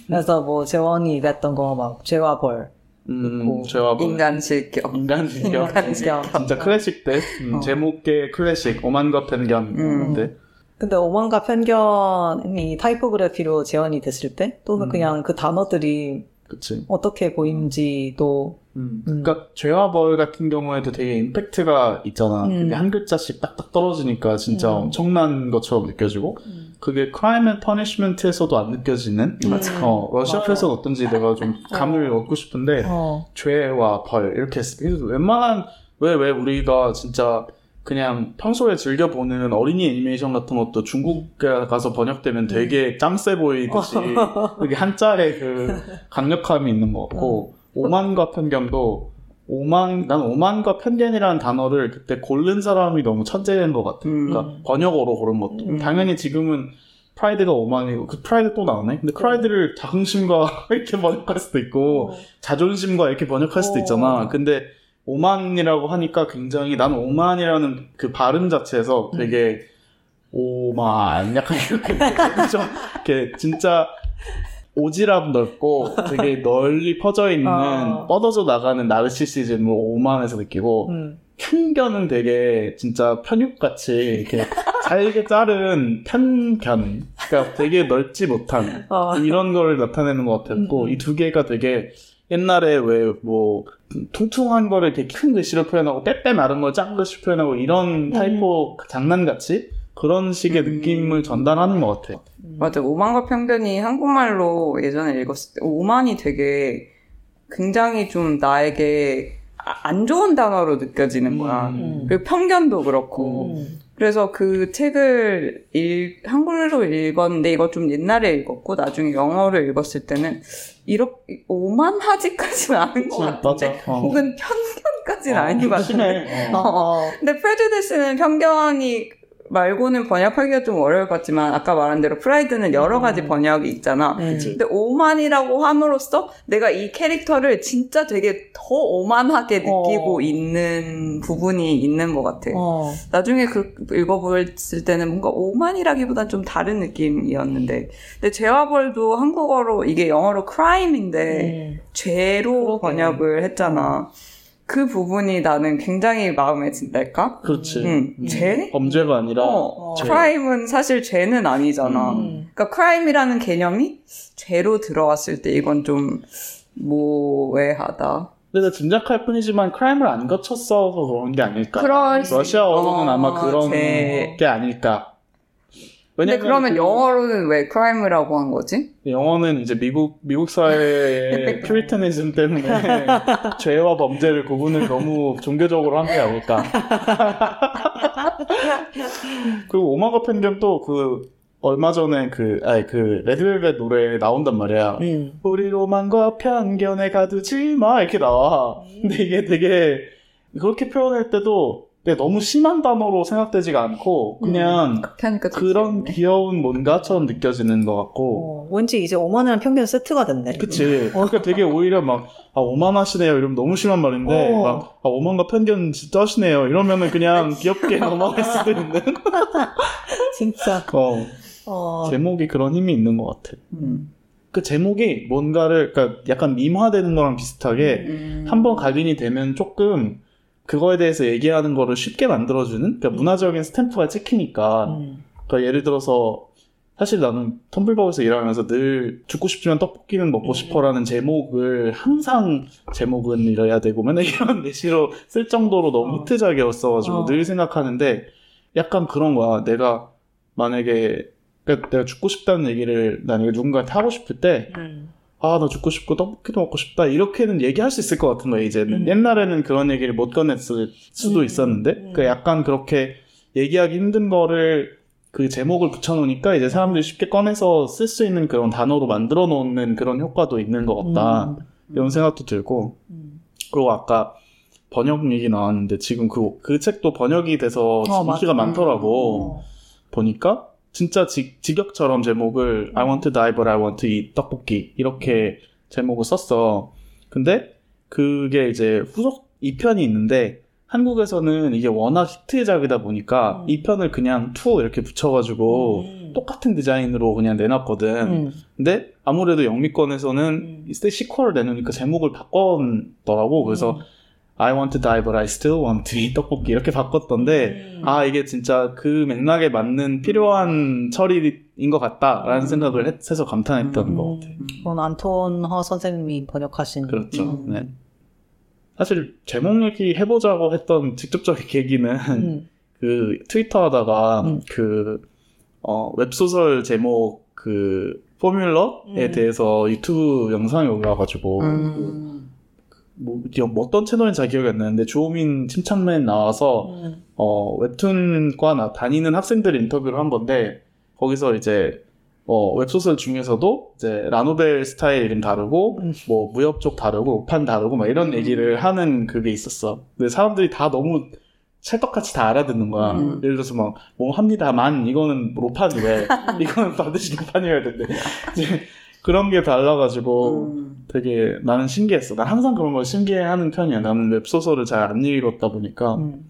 그래서 뭐 재원이 일했던 거 막 죄와 벌. 음, 뭐 제가 뭐 인간 실격. 인간 실격. 인간 실격. 진짜 클래식 때 음, 어. 제목계 클래식 오만과 편견인데 음. 근데 오만과 편견이 타이포그래피로 재현이 됐을 때 또는 음. 그냥 그 단어들이 그치. 어떻게 보이는지도 음. 음. 그러니까 죄와 벌 같은 경우에도 되게 임팩트가 있잖아. 음. 그게 한 글자씩 딱딱 떨어지니까 진짜 음. 엄청난 것처럼 느껴지고 그게 Crime and Punishment에서도 안 느껴지는 맞아. 어, 러시아에서는 맞아. 어떤지 내가 좀 감을 어. 얻고 싶은데 어. 죄와 벌 이렇게 웬만한 왜 왜 우리가 진짜 그냥 평소에 즐겨 보는 어린이 애니메이션 같은 것도 중국에 가서 번역되면 되게 짱세 보이듯이 그게 한자의 그 강력함이 있는 것 같고 오만과 편견도 오만 난 오만과 편견이라는 단어를 그때 고른 사람이 너무 천재인 것 같아. 음. 그러니까 번역어로 고른 것도 음. 당연히 지금은 pride가 오만이고 그 pride 또 나오네. 근데 pride를 자긍심과 이렇게 번역할 수도 있고 자존심과 이렇게 번역할 수도 어. 있잖아. 근데 오만이라고 하니까 굉장히 나는 오만이라는 그 발음 자체에서 음. 되게 오만 약간 이렇게 좀 이렇게 진짜 오지랖 넓고 되게 널리 퍼져 있는 어. 뻗어져 나가는 나르시시즘을 오만에서 느끼고 음. 편견은 되게 진짜 편육같이 이렇게 잘게 자른 편견 그러니까 되게 넓지 못한 어. 이런 걸 나타내는 것 같았고 음. 이두 개가 되게 옛날에 왜뭐 퉁퉁한 거를 이렇게 큰 글씨로 표현하고 빼빼 마른 걸 작은 글씨 표현하고 이런 타이포 장난같이 그런 식의 음. 느낌을 전달하는 것 같아. 맞아. 오만과 편견이 한국말로 예전에 읽었을 때 오만이 되게 굉장히 좀 나에게 아- 안 좋은 단어로 느껴지는 거야. 음. 그리고 편견도 그렇고. 음. 그래서 그 책을 읽, 한글로 읽었는데 이거 좀 옛날에 읽었고 나중에 영어로 읽었을 때는 이렇게 오만하지까지는 않은 것 같은데. 어. 혹은 편견까지는 어, 아닌 것 같은데. 어. 근데 프레주디스는 편견이 말고는 번역하기가 좀 어려울 것 같지만 아까 말한 대로 프라이드는 여러 가지 음. 번역이 있잖아. 음. 근데 오만이라고 함으로써 내가 이 캐릭터를 진짜 되게 더 오만하게 느끼고 어. 있는 부분이 있는 것 같아. 어. 나중에 그 읽어보았을 때는 뭔가 오만이라기보단 좀 다른 느낌이었는데 근데 죄와벌도 한국어로 이게 영어로 crime인데 음. 죄로 그러게. 번역을 했잖아. 그 부분이 나는 굉장히 마음에 든달까? 그렇지. 응. 음. 죄? 범죄가 아니라 어, 죄. 크라임은 사실 죄는 아니잖아. 음. 그러니까 크라임이라는 개념이 죄로 들어왔을 때 이건 좀 모해하다. 근데 짐작할 뿐이지만 크라임을 안 거쳤어서 그런 게 아닐까. 그럴 수 러시아어로는 있- 아마 어, 그런 죄. 게 아닐까. 근데 그러면 그 영어로는 왜 크라임이라고 한 거지? 영어는 이제 미국 미국 사회의 퓨리터니즘 때문에 죄와 범죄를 구분을 너무 종교적으로 한 게 아닐까. 그리고 오마가 편견도 그 얼마 전에 그 아니 그 레드벨벳 노래에 나온단 말이야. 음. 우리 로망과 편견에 가두지 마 이렇게 나와. 근데 이게 되게 그렇게 표현할 때도 되게 너무 심한 단어로 생각되지가 않고 그냥 그렇게 하니까 좀 그런. 귀여운 뭔가처럼 느껴지는 것 같고. 어, 왠지 이제 오만이랑 편견 세트가 됐네. 그치. 그러니까 되게 오히려 막, 아, 오만하시네요. 이러면 너무 심한 말인데, 어. 막, 아, 오만과 편견 진짜 하시네요. 이러면은 그냥 귀엽게 넘어갈 수도 있는. 진짜. 어, 어. 제목이 그런 힘이 있는 것 같아. 음. 그 제목이 뭔가를, 그러니까 약간 밈화되는 거랑 비슷하게, 음. 한번 각인이 되면 조금, 그거에 대해서 얘기하는 거를 쉽게 만들어주는? 그러니까 문화적인 스탬프가 찍히니까, 음. 그러니까 예를 들어서 사실 나는 텀블벅에서 일하면서 늘 죽고 싶지만 떡볶이는 먹고 음. 싶어라는 제목을 항상 제목은 이래야 되고 맨날 이런 예시로 쓸 정도로 너무 어. 히트작이었어가지고 어. 늘 생각하는데 약간 그런 거야. 내가 만약에 그러니까 내가 죽고 싶다는 얘기를 만약에 누군가한테 하고 싶을 때 음. 아, 나 죽고 싶고 떡볶이도 먹고 싶다. 이렇게는 얘기할 수 있을 것 같은 거야, 이제는. 음. 옛날에는 그런 얘기를 못 꺼냈을 수도 음. 있었는데, 음. 그 약간 그렇게 얘기하기 힘든 거를 그 제목을 붙여놓으니까 이제 사람들이 쉽게 꺼내서 쓸 수 있는 그런 단어로 만들어 놓는 그런 효과도 있는 것 같다. 음. 이런 생각도 들고, 음. 그리고 아까 번역 얘기 나왔는데 지금 그, 그 책도 번역이 돼서 어, 인기가 맞아. 많더라고. 어. 보니까 진짜 직, 직역처럼 제목을 I want to die but I want to eat 떡볶이 이렇게 제목을 썼어. 근데 그게 이제 후속 2편이 있는데 한국에서는 이게 워낙 히트작이다 보니까 음. 2편을 그냥 2 이렇게 붙여가지고 음. 똑같은 디자인으로 그냥 내놨거든. 음. 근데 아무래도 영미권에서는 음. 이때 시퀄을 내놓으니까 제목을 바꿨더라고. 그래서 I want to die but I still want to eat 떡볶이 이렇게 바꿨던데 음. 아 이게 진짜 그 맥락에 맞는 필요한 처리인 것 같다라는 음. 생각을 했- 해서 감탄했던 음. 것 같아. 그건 안톤 허 선생님이 번역하신 그렇죠. 음. 네. 사실 제목 얘기 해보자고 했던 직접적인 계기는 음. 그 트위터 하다가 음. 그 어, 웹소설 제목 그 포뮬러에 음. 대해서 유튜브 영상이 올라와가지고 음. 뭐, 뭐 어떤 채널인지 잘 기억이 안 나는데 주호민 침착맨 나와서 음. 어, 웹툰과 나 다니는 학생들 인터뷰를 한 건데, 거기서 이제, 어, 웹소설 중에서도 이제 라노벨 스타일 이름 다르고, 음. 뭐 무협 쪽 다르고, 우판 다르고, 막 이런 음. 얘기를 하는 그게 있었어. 근데 사람들이 다 너무 찰떡같이 다 알아듣는 거야. 음. 예를 들어서 막, 뭐 합니다만, 이거는 로판이래. 이거는 반드시 로판이어야 된대. 그런 게 달라가지고, 음. 되게 나는 신기했어. 난 항상 그런 걸 신기해하는 편이야. 나는 웹소설을 잘 안 읽었다 보니까. 음.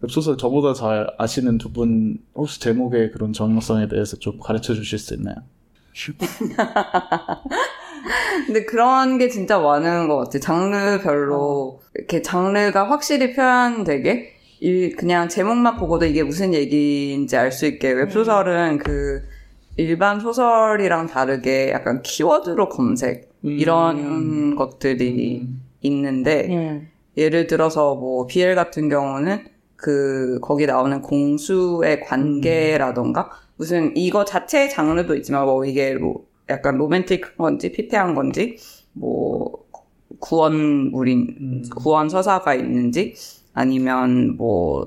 웹소설 저보다 잘 아시는 두 분 혹시 제목의 그런 정형성에 대해서 좀 가르쳐 주실 수 있나요? 근데 그런 게 진짜 많은 것 같아. 장르별로 이렇게 장르가 확실히 표현되게 일- 그냥 제목만 보고도 이게 무슨 얘기인지 알 수 있게 웹소설은 그 일반 소설이랑 다르게 약간 키워드로 검색 이런 것들이 있는데 음. 예를 들어서 뭐 BL 같은 경우는 그 거기 나오는 공수의 관계라던가 무슨 이거 자체의 장르도 있지만 뭐 이게 로- 약간 로맨틱한 건지 피폐한 건지 뭐 구원물인 음. 구원 서사가 있는지 아니면 뭐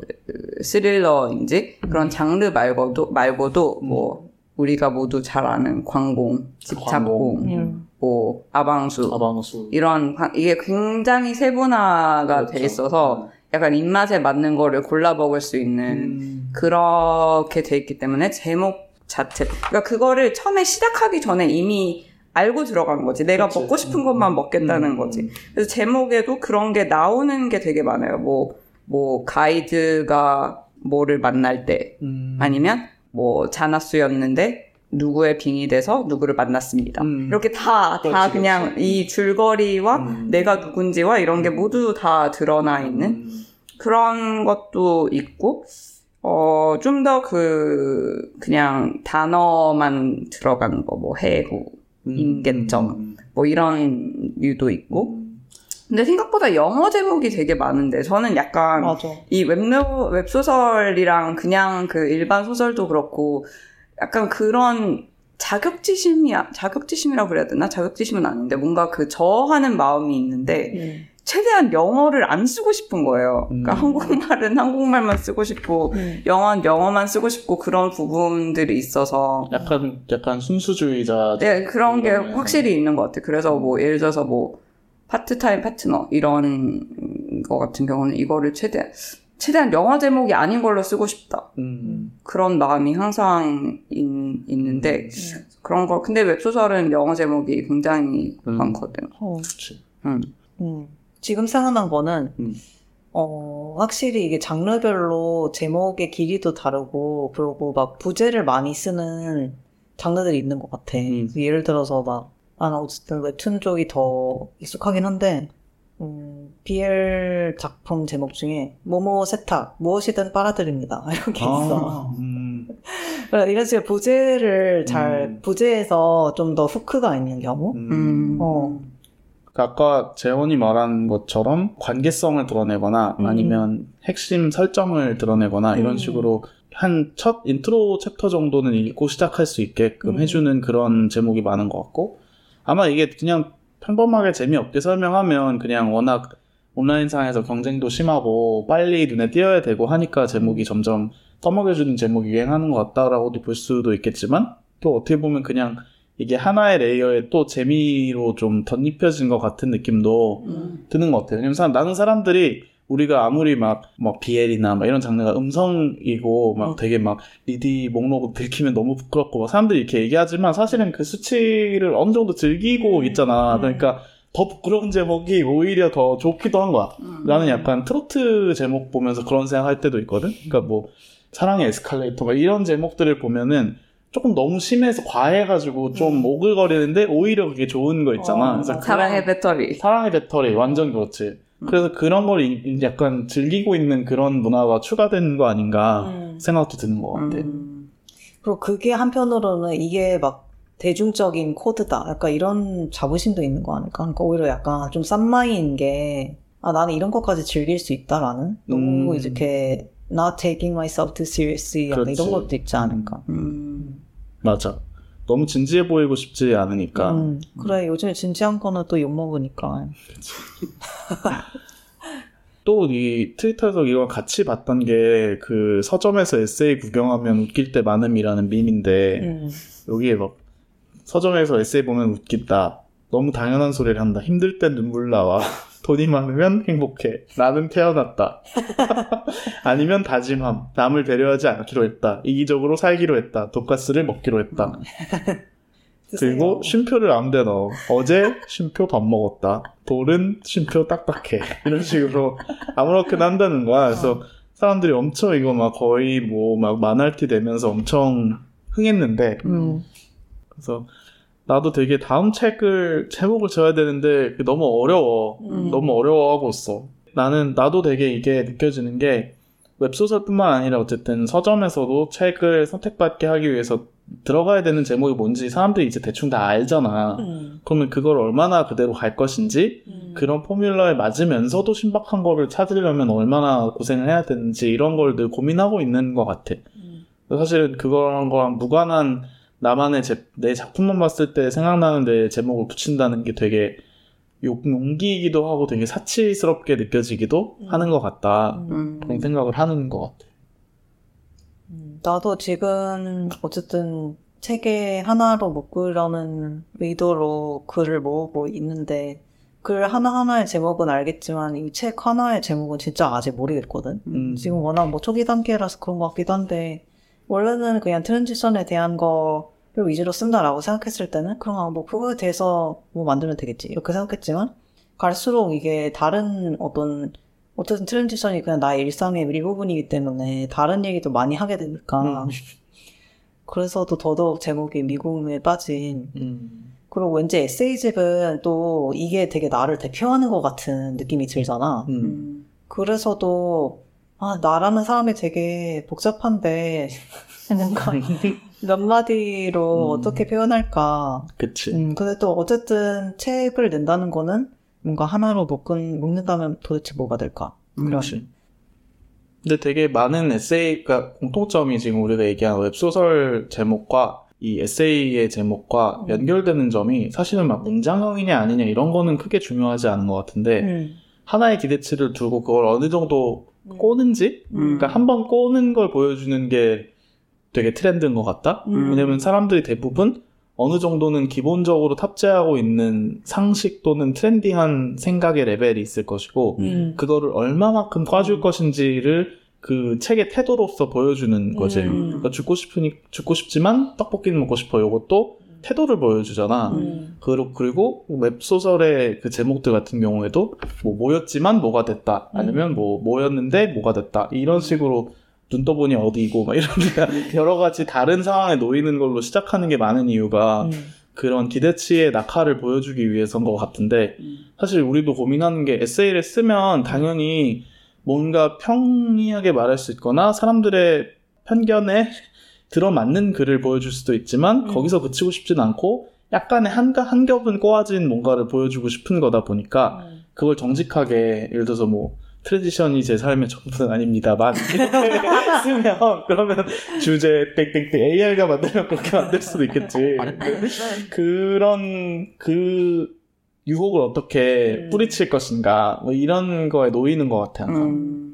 스릴러인지 그런 장르 말고도 말고도 뭐 우리가 모두 잘 아는 관공, 집착공. 음. 뭐 아방수 아방수 이런 관- 이게 굉장히 세분화가 돼 그렇죠. 있어서 약간 입맛에 맞는 거를 골라 먹을 수 있는 음. 그렇게 돼 있기 때문에 제목 자체 그러니까 그거를 처음에 시작하기 전에 이미 알고 들어간 거지 내가 그치. 먹고 싶은 것만 먹겠다는 음. 거지 그래서 제목에도 그런 게 나오는 게 되게 많아요 뭐 뭐 가이드가 뭐를 만날 때 음. 아니면 뭐 자나수였는데 누구의 빙이 돼서 누구를 만났습니다. 음. 이렇게 다, 다 그렇지, 그냥 그렇지. 이 줄거리와 음. 내가 누군지와 이런 게 모두 다 드러나 있는 음. 그런 것도 있고, 어, 좀 더 그, 그냥 단어만 들어간 거, 뭐, 해고, 음. 임계점, 음. 뭐 이런 류도 있고. 근데 생각보다 영어 제목이 되게 많은데, 저는 약간 맞아. 이 웹노, 웹소설이랑 그냥 그 일반 소설도 그렇고, 약간 그런 자격지심이, 자격지심이라고 그래야 되나? 자격지심은 아닌데, 뭔가 그 저하는 마음이 있는데, 음. 최대한 영어를 안 쓰고 싶은 거예요. 그러니까 음. 한국말은 한국말만 쓰고 싶고, 음. 영어는 영어만 쓰고 싶고, 그런 부분들이 있어서, 약간 약간 순수주의자 네, 그런 게. 확실히 있는 것 같아요. 그래서 뭐, 예를 들어서 뭐, 파트타임 파트너, 이런 거 같은 경우는 이거를 최대한, 최대한 영어 제목이 아닌 걸로 쓰고 싶다. 음. 그런 마음이 항상 있, 있는데, 그런 거, 근데 웹소설은 영어 제목이 굉장히 음. 많거든. 어. 음. 음. 지금 생각난 거는, 음. 어, 확실히 이게 장르별로 제목의 길이도 다르고, 그리고 막 부제를 많이 쓰는 장르들이 있는 것 같아. 음. 예를 들어서 막, 나는 어쨌든 웹툰 쪽이 더 익숙하긴 한데, 음, BL 작품 제목 중에, 모모 세탁, 무엇이든 빨아들입니다. 이렇게 있어. 아, 음. 그래, 이런 식의 부제를 잘, 음. 부제에서 좀 더 후크가 있는 경우? 음. 어. 그 아까 재원이 말한 것처럼 관계성을 드러내거나 음. 아니면 핵심 설정을 드러내거나 이런 음. 식으로 한 첫 인트로 챕터 정도는 읽고 시작할 수 있게끔 음. 해주는 그런 제목이 많은 것 같고 아마 이게 그냥 평범하게 재미없게 설명하면 그냥 워낙 온라인상에서 경쟁도 심하고 빨리 눈에 띄어야 되고 하니까 제목이 점점 떠먹여주는 제목이 유행하는 것 같다라고도 볼 수도 있겠지만 또 어떻게 보면 그냥 이게 하나의 레이어에 또 재미로 좀 덧입혀진 것 같은 느낌도 음. 드는 것 같아요. 왜냐면 사- 나는 사람들이 우리가 아무리 막, 뭐, BL이나 막 이런 장르가 음성이고, 막 음. 되게 막, 리디 목록 들키면 너무 부끄럽고, 막 사람들이 이렇게 얘기하지만 사실은 그 수치를 어느 정도 즐기고 음. 있잖아. 음. 그러니까 더 부끄러운 제목이 오히려 더 좋기도 한 거야. 음. 나는 약간 트로트 제목 보면서 그런 생각 할 때도 있거든? 그러니까 뭐, 사랑의 에스컬레이터, 막 이런 제목들을 보면은 조금 너무 심해서 과해가지고 좀 오글거리는데 오히려 그게 좋은 거 있잖아. 어. 사랑의 배터리. 사랑의 배터리 완전 그렇지. 그래서 그런 걸 이- 약간 즐기고 있는 그런 문화가 추가된 거 아닌가 음. 생각도 드는 것 같아. 음. 그리고 그게 한편으로는 이게 막 대중적인 코드다. 약간 이런 자부심도 있는 거 아닐까? 그러니까 오히려 약간 좀 싼마이인 게, 아, 나는 이런 것까지 즐길 수 있다라는? 너무 음. 이렇게, not taking myself too seriously. 이런 것도 있지 않을까? 음. 맞아. 너무 진지해 보이고 싶지 않으니까. 음, 그래, 요즘에 진지한 거는 또 욕 먹으니까. 또 이 트위터에서 이걸 같이 봤던 게 그 서점에서 에세이 구경하면 웃길 때 많음이라는 밈인데 음. 여기에 막 서점에서 에세이 보면 웃긴다. 너무 당연한 소리를 한다. 힘들 땐 눈물 나와. 돈이 많으면 행복해. 나는 태어났다. 아니면 다짐함. 남을 배려하지 않기로 했다. 이기적으로 살기로 했다. 돈가스를 먹기로 했다. 그리고 쉼표를 아무데 넣어. 어제 쉼표 밥 먹었다. 돌은 쉼표 딱딱해. 이런 식으로 아무렇게나 한다는 거야. 그래서 사람들이 엄청 이거 막 거의 뭐 막 만할티 되면서 엄청 흥했는데 음. 그래서 나도 되게 다음 책을 제목을 지어야 되는데 너무 어려워. 음. 너무 어려워하고 있어. 나는 나도 되게 이게 느껴지는 게 웹소설뿐만 아니라 어쨌든 서점에서도 책을 선택받게 하기 위해서 들어가야 되는 제목이 뭔지 사람들이 이제 대충 다 알잖아. 음. 그러면 그걸 얼마나 그대로 갈 것인지 음. 그런 포뮬러에 맞으면서도 신박한 거를 찾으려면 얼마나 고생을 해야 되는지 이런 걸 늘 고민하고 있는 것 같아. 음. 사실은 그거랑 거랑 무관한 나만의 제- 내 작품만 봤을 때 생각나는 내 제목을 붙인다는 게 되게 용- 용기이기도 하고 되게 사치스럽게 느껴지기도 음. 하는 것 같다. 음. 그런 생각을 하는 것 같아. 음, 나도 지금 어쨌든 책에 하나로 묶으려는 의도로 글을 모으고 있는데 글 하나하나의 제목은 알겠지만 이 책 하나의 제목은 진짜 아직 모르겠거든. 음. 지금 워낙 뭐 초기 단계라서 그런 것 같기도 한데 원래는 그냥 transition에 대한 거를 위주로 쓴다라고 생각했을 때는 그럼 아, 뭐 그거에 대해서 뭐 만들면 되겠지 이렇게 생각했지만 갈수록 이게 다른 어떤 어쨌든 transition이 그냥 나의 일상의 일부분이기 때문에 다른 얘기도 많이 하게 되니까 음. 그래서 또 더더욱 제목이 미궁에 빠진 음. 그리고 왠지 에세이집은 또 이게 되게 나를 대표하는 것 같은 느낌이 들잖아. 음. 음. 그래서도 아 나라는 사람이 되게 복잡한데 뭔가 몇 마디로 음. 어떻게 표현할까. 그치. 음, 근데 또 어쨌든 책을 낸다는 거는 뭔가 하나로 묶은, 묶는다면 도대체 뭐가 될까? 그렇지. 근데 되게 많은 에세이가 공통점이 지금 우리가 얘기한 웹소설 제목과 이 에세이의 제목과 음. 연결되는 점이 사실은 막 문장형이냐 아니냐 이런 거는 크게 중요하지 않은 것 같은데 음. 하나의 기대치를 두고 그걸 어느 정도 음. 꼬는지 음. 그러니까 한 번 꼬는 걸 보여주는 게 되게 트렌드인 것 같다. 음. 왜냐면 사람들이 대부분 어느 정도는 기본적으로 탑재하고 있는 상식 또는 트렌디한 생각의 레벨이 있을 것이고 음. 그거를 얼마만큼 꽈줄 것인지를 그 책의 태도로서 보여주는 거지. 음. 그러니까 죽고 싶으니 죽고 싶지만 떡볶이는 먹고 싶어. 요것도 태도를 보여주잖아. 음. 그리고, 그리고 웹소설의 그 제목들 같은 경우에도 뭐 모였지만 뭐가 됐다. 아니면 뭐 모였는데 뭐가 됐다. 이런 식으로 눈 떠보니 어디이고 막 이런 여러 가지 다른 상황에 놓이는 걸로 시작하는 게 많은 이유가 음. 그런 기대치의 낙하를 보여주기 위해서인 것 같은데 음. 사실 우리도 고민하는 게 에세이를 쓰면 당연히 뭔가 평이하게 말할 수 있거나 사람들의 편견에 들어맞는 글을 보여줄 수도 있지만 음. 거기서 그치고 싶진 않고 약간의 한, 한 겹은 꼬아진 뭔가를 보여주고 싶은 거다 보니까 음. 그걸 정직하게 예를 들어서 뭐 트레디션이 제 삶의 전부는 아닙니다만 쓰면 그러면 주제 땡땡땡 AI가 만들면 그렇게 만들 수도 있겠지 그런 그 유혹을 어떻게 음. 뿌리칠 것인가 뭐 이런 거에 놓이는 것 같아 항상 음.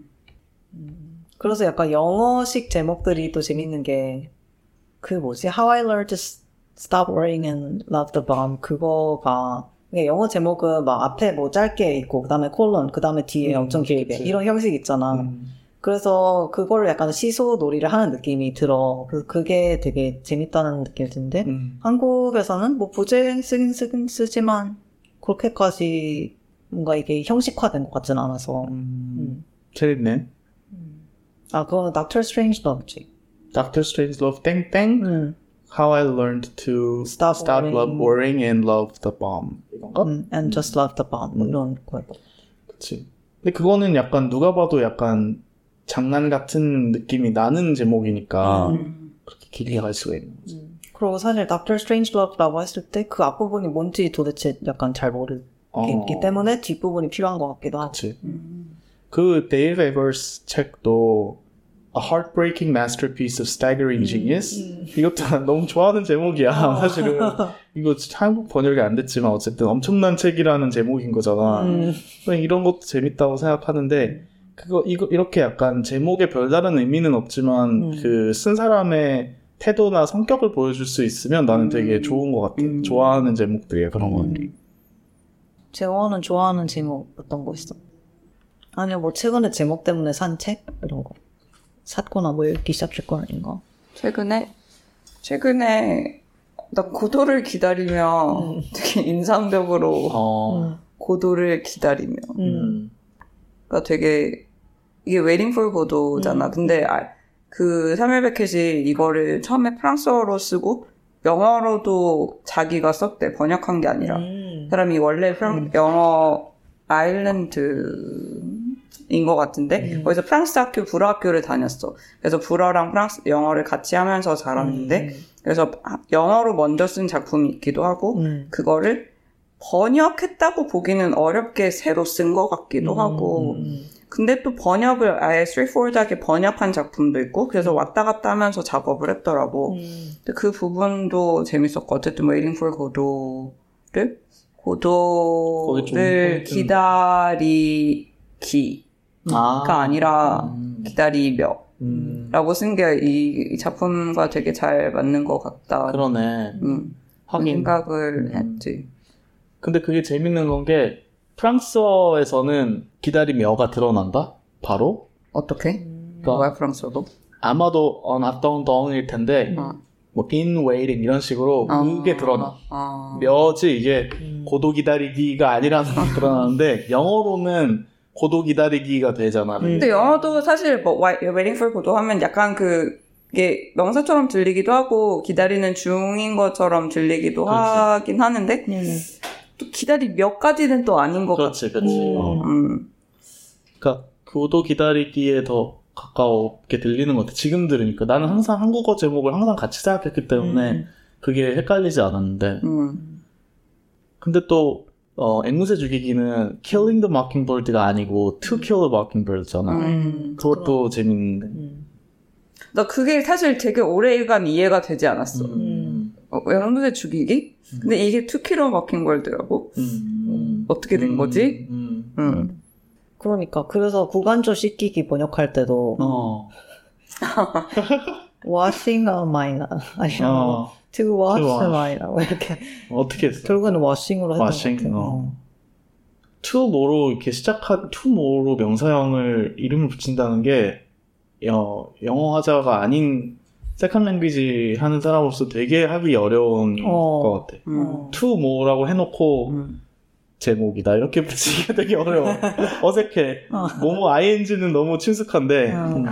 음. 그래서 약간 영어식 제목들이 또 재밌는 게, 그 뭐지? How I Learned to Stop Worrying and Love the Bomb. 그거가 영어 제목은 막 앞에 뭐 짧게 있고 그다음에 콜론 그다음에 뒤에 음, 엄청 길게 그치. 이런 형식 있잖아. 음. 그래서 그거를 약간 시소 놀이를 하는 느낌이 들어. 그 그게 되게 재밌다는 느낌이 드는데 음. 한국에서는 뭐 부제 쓰긴 쓰긴 쓰지만 그렇게까지 뭔가 이게 형식화된 것 같진 않아서. 음. 음. 재밌네. 아 그건 Doctor Strange Love지. Doctor Strange Love 땡땡 음. How I Learned to Stop Stop Worrying. Love Worrying and Love the Bomb 이건가? 음, And Just Love the Bomb 뭐 이런 거. 그치. 근데 그거는 약간 누가 봐도 약간 장난 같은 느낌이 나는 제목이니까 음. 그렇게 길게 갈 수가 있는 거지. 그리고 사실 Doctor Strangelove라고 했을 때 그 앞부분이 뭔지 도대체 약간 잘 모르기 어, 때문에 뒷부분이 필요한 것 같기도 하고. 그치. 음. 그 데이브 에거스 책도 A Heartbreaking Masterpiece of Staggering Genius 이것도 난 너무 좋아하는 제목이야 사실은 이거 한국 번역이 안 됐지만 어쨌든 엄청난 책이라는 제목인 거잖아 음. 이런 것도 재밌다고 생각하는데 그거 이거 이렇게 약간 제목에 별다른 의미는 없지만 음. 그쓴 사람의 태도나 성격을 보여줄 수 있으면 나는 되게 음. 좋은 것 같아. 음. 좋아하는 제목들이야 그런 건. 음. 재원은 좋아하는 제목 어떤 거 있어? 아니요, 뭐 최근에 제목 때문에 산 책? 이런 거. 샀거나 뭐 읽기 시작할 거 아닌가? 최근에 최근에 나 고도를 기다리며 음. 되게 인상적으로 어. 음. 고도를 기다리며 음. 음. 가 되게 이게 Waiting for 고도잖아. 음. 근데 아, 그 사멜 베켓이 이거를 처음에 프랑스어로 쓰고 영어로도 자기가 썼대. 번역한 게 아니라. 음. 사람이 원래 프랑, 음. 영어 아일랜드인 것 같은데 음. 거기서 프랑스 학교 불어 학교를 다녔어. 그래서 불어랑 프랑스 영어를 같이 하면서 자랐는데 그래서 하- 영어로 먼저 쓴 작품이 있기도 하고 음. 그거를 번역했다고 보기는 어렵게 새로 쓴 것 같기도 하고 음. 근데 또 번역을 아예 straightforward하게 번역한 작품도 있고 그래서 왔다 갔다 하면서 작업을 했더라고. 음. 근데 그 부분도 재밌었고 어쨌든 Waiting for 고도를 고도를 기다리기가 아. 아니라 음. 기다리며라고 음. 쓴게 이 작품과 되게 잘 맞는 것 같다. 그러네. 음, 하긴. 생각을 음. 했지. 근데 그게 재밌는 건 게 프랑스어에서는 기다림여가 드러난다. 바로 어떻게? 그러니까 뭐야 프랑스어도? 아마도 on 어떤 덩일 텐데 어. 뭐 in waiting 이런 식으로 그게 드러나. 아. 며지 이게 음. 고도 기다리기가 아니라는 게 드러나는데 영어로는 고도 기다리기가 되잖아. 음. 근데 영어도 사실 뭐 waiting for 고도 하면 약간 그 이게 명사처럼 들리기도 하고 기다리는 중인 것처럼 들리기도 그렇지. 하긴 하는데 음. 또 기다리 몇 가지는 또 아닌 것 같아. 그렇지, 그렇지. 음. 어. 음. 그러니까 고도 기다리기에 더 가까웠게 들리는 것 같아. 지금 들으니까 나는 항상 한국어 제목을 항상 같이 생각했기 때문에 음. 그게 헷갈리지 않았는데. 음. 근데 또 어, 앵무새 죽이기는 Killing the Mockingbird가 아니고 To Kill a Mockingbird잖아. 음. 그것도 재밌는데. 음. 나 그게 사실 되게 오래간 이해가 되지 않았어. 음. 어, 영문제 죽이기? 근데 이게 투키로 먹힌 걸더라고. 음. 어떻게 된 거지? 음. 음. 그러니까 그래서 구간조 씻기기 번역할 때도 어. washing a mine 아니면 어. To wash wash. mine이라고 이렇게 어떻게 했어? 결국에는 washing으로 했던 washing, 것 같아요. 어. to 뭐로 이렇게 시작한 to 뭐로 명사형을 이름을 붙인다는 게 어, 영어 화자가 아닌 second language 하는 사람으로서 되게 하기 어려운 어. 것 같아. 음. 어. to 뭐라고 해놓고 음. 제목이다 이렇게 붙이기가 되게 어려워. 어색해. 어. 뭐뭐 ing는 너무 친숙한데. 어. 음.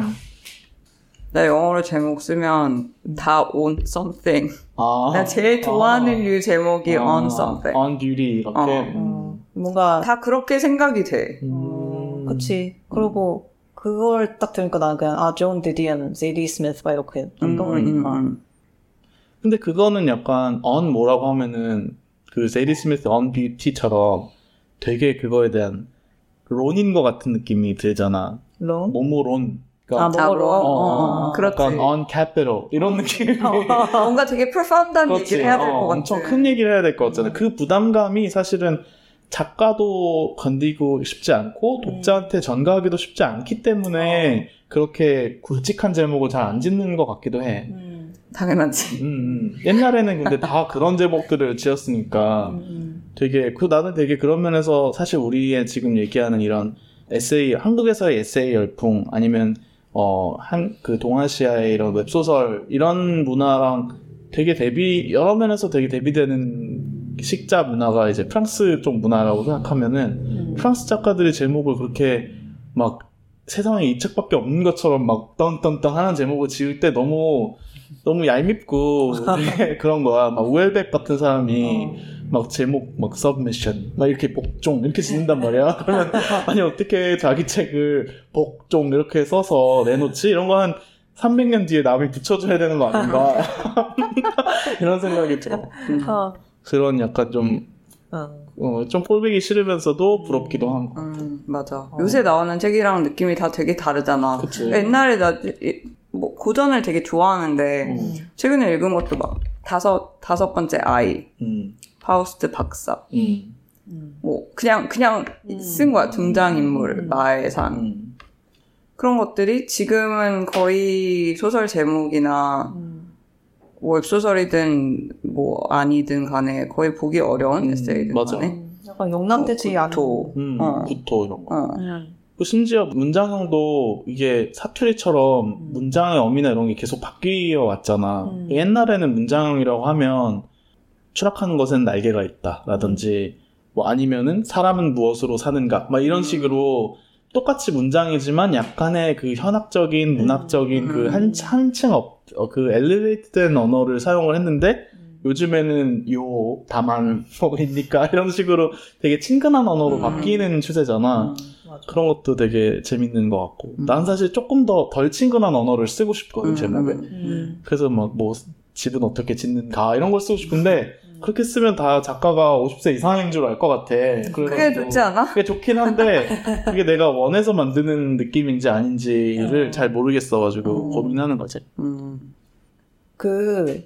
나 영어로 제목 쓰면 다 on something. 아. 나 제일 좋아하는 아. 류 제목이 아, on something. on duty 이렇게. 어. 어, 뭔가 다 그렇게 생각이 돼. 어, 음. 그치. 그리고 그걸 딱 들으니까 나는 그냥 아, 조앤 디디언, 제이디 스미스 막 이렇게 음, 떠올리니까. 음, 근데 그거는 약간 on 뭐라고 하면은 그 제리 스미스 on beauty처럼 되게 그거에 대한 론인 것 같은 느낌이 들잖아. 론? 모모론. 아, 그러니까 뭐, 로 어, 어, 어, 그렇지. 약간 on capital 이런 느낌. 뭔가 되게 profound한. 얘기를 해야 될것 어, 같아. 엄청 큰 얘기를 해야 될 것 같잖아. 그 부담감이 사실은 작가도 건드리고 싶지 않고 독자한테 전가하기도 쉽지 않기 때문에 그렇게 굵직한 제목을 잘 안 짓는 것 같기도 해. 음. 당연하지. 음, 음. 옛날에는 근데 다 그런 제목들을 지었으니까 음. 되게 그 나는 되게 그런 면에서 사실 우리의 지금 얘기하는 이런 에세이 한국에서의 에세이 열풍 아니면 어 한 그 동아시아의 이런 웹소설 이런 문화랑 되게 대비 여러 면에서 되게 대비되는 식자 문화가 이제 프랑스 쪽 문화라고 생각하면은 음. 프랑스 작가들의 제목을 그렇게 막 세상에 이 책밖에 없는 것처럼 막 떵떵떵 하는 제목을 지을 때 너무 너무 얄밉고 그런 거야. 막 우엘백 같은 사람이 어. 막 제목 막 서브미션 막 이렇게 복종 이렇게 짓는단 말이야. 그러면 아니 어떻게 자기 책을 복종 이렇게 써서 내놓지? 이런 거 한 300년 뒤에 남이 붙여줘야 되는 거 아닌가? 이런 생각이 들어. 어. 그런 약간 좀, 어. 어, 좀 꼴보기 싫으면서도 부럽기도 하고. 음, 맞아. 어. 요새 나오는 책이랑 느낌이 다 되게 다르잖아. 그치. 옛날에 나, 이- 뭐, 고전을 되게 좋아하는데, 음. 최근에 읽은 것도 막, 다섯, 다섯 번째 아이, 음, 파우스트 박사. 음, 음. 뭐, 그냥, 그냥 음. 쓴 거야. 등장 인물, 음. 나의 삶. 음. 그런 것들이 지금은 거의 소설 제목이나 음. 뭐 웹소설이든 뭐 아니든 간에 거의 보기 어려운 음, 에세이든 맞아. 간에 음. 약간 용납되지 않은. 구토. 음, 어. 구토 이런 거. 어. 음. 그 심지어 문장형도 이게 사투리처럼 음. 문장의 어미나 이런 게 계속 바뀌어 왔잖아. 음. 옛날에는 문장형이라고 하면 추락하는 것엔 날개가 있다. 라든지 뭐 아니면은 사람은 무엇으로 사는가. 막 이런 음. 식으로 똑같이 문장이지만 약간의 그 현학적인 문학적인 그 음. 한, 한층 up, 어, 그 elevate된 언어를 사용을 했는데 음. 요즘에는 요 다만 뭐입니까 이런 식으로 되게 친근한 언어로 음. 바뀌는 추세잖아. 음. 그런 것도 되게 재밌는 것 같고. 음. 난 사실 조금 더 덜 친근한 언어를 쓰고 싶거든, 음, 제목에. 그래서 막 뭐, 집은 어떻게 짓는가, 이런 걸 쓰고 싶은데, 음. 그렇게 쓰면 다 작가가 50세 이상인 줄 알 것 같아. 그게 좋지 않아? 그게 좋긴 한데, 그게 내가 원해서 만드는 느낌인지 아닌지를 어. 잘 모르겠어가지고 음. 고민하는 거지. 음. 그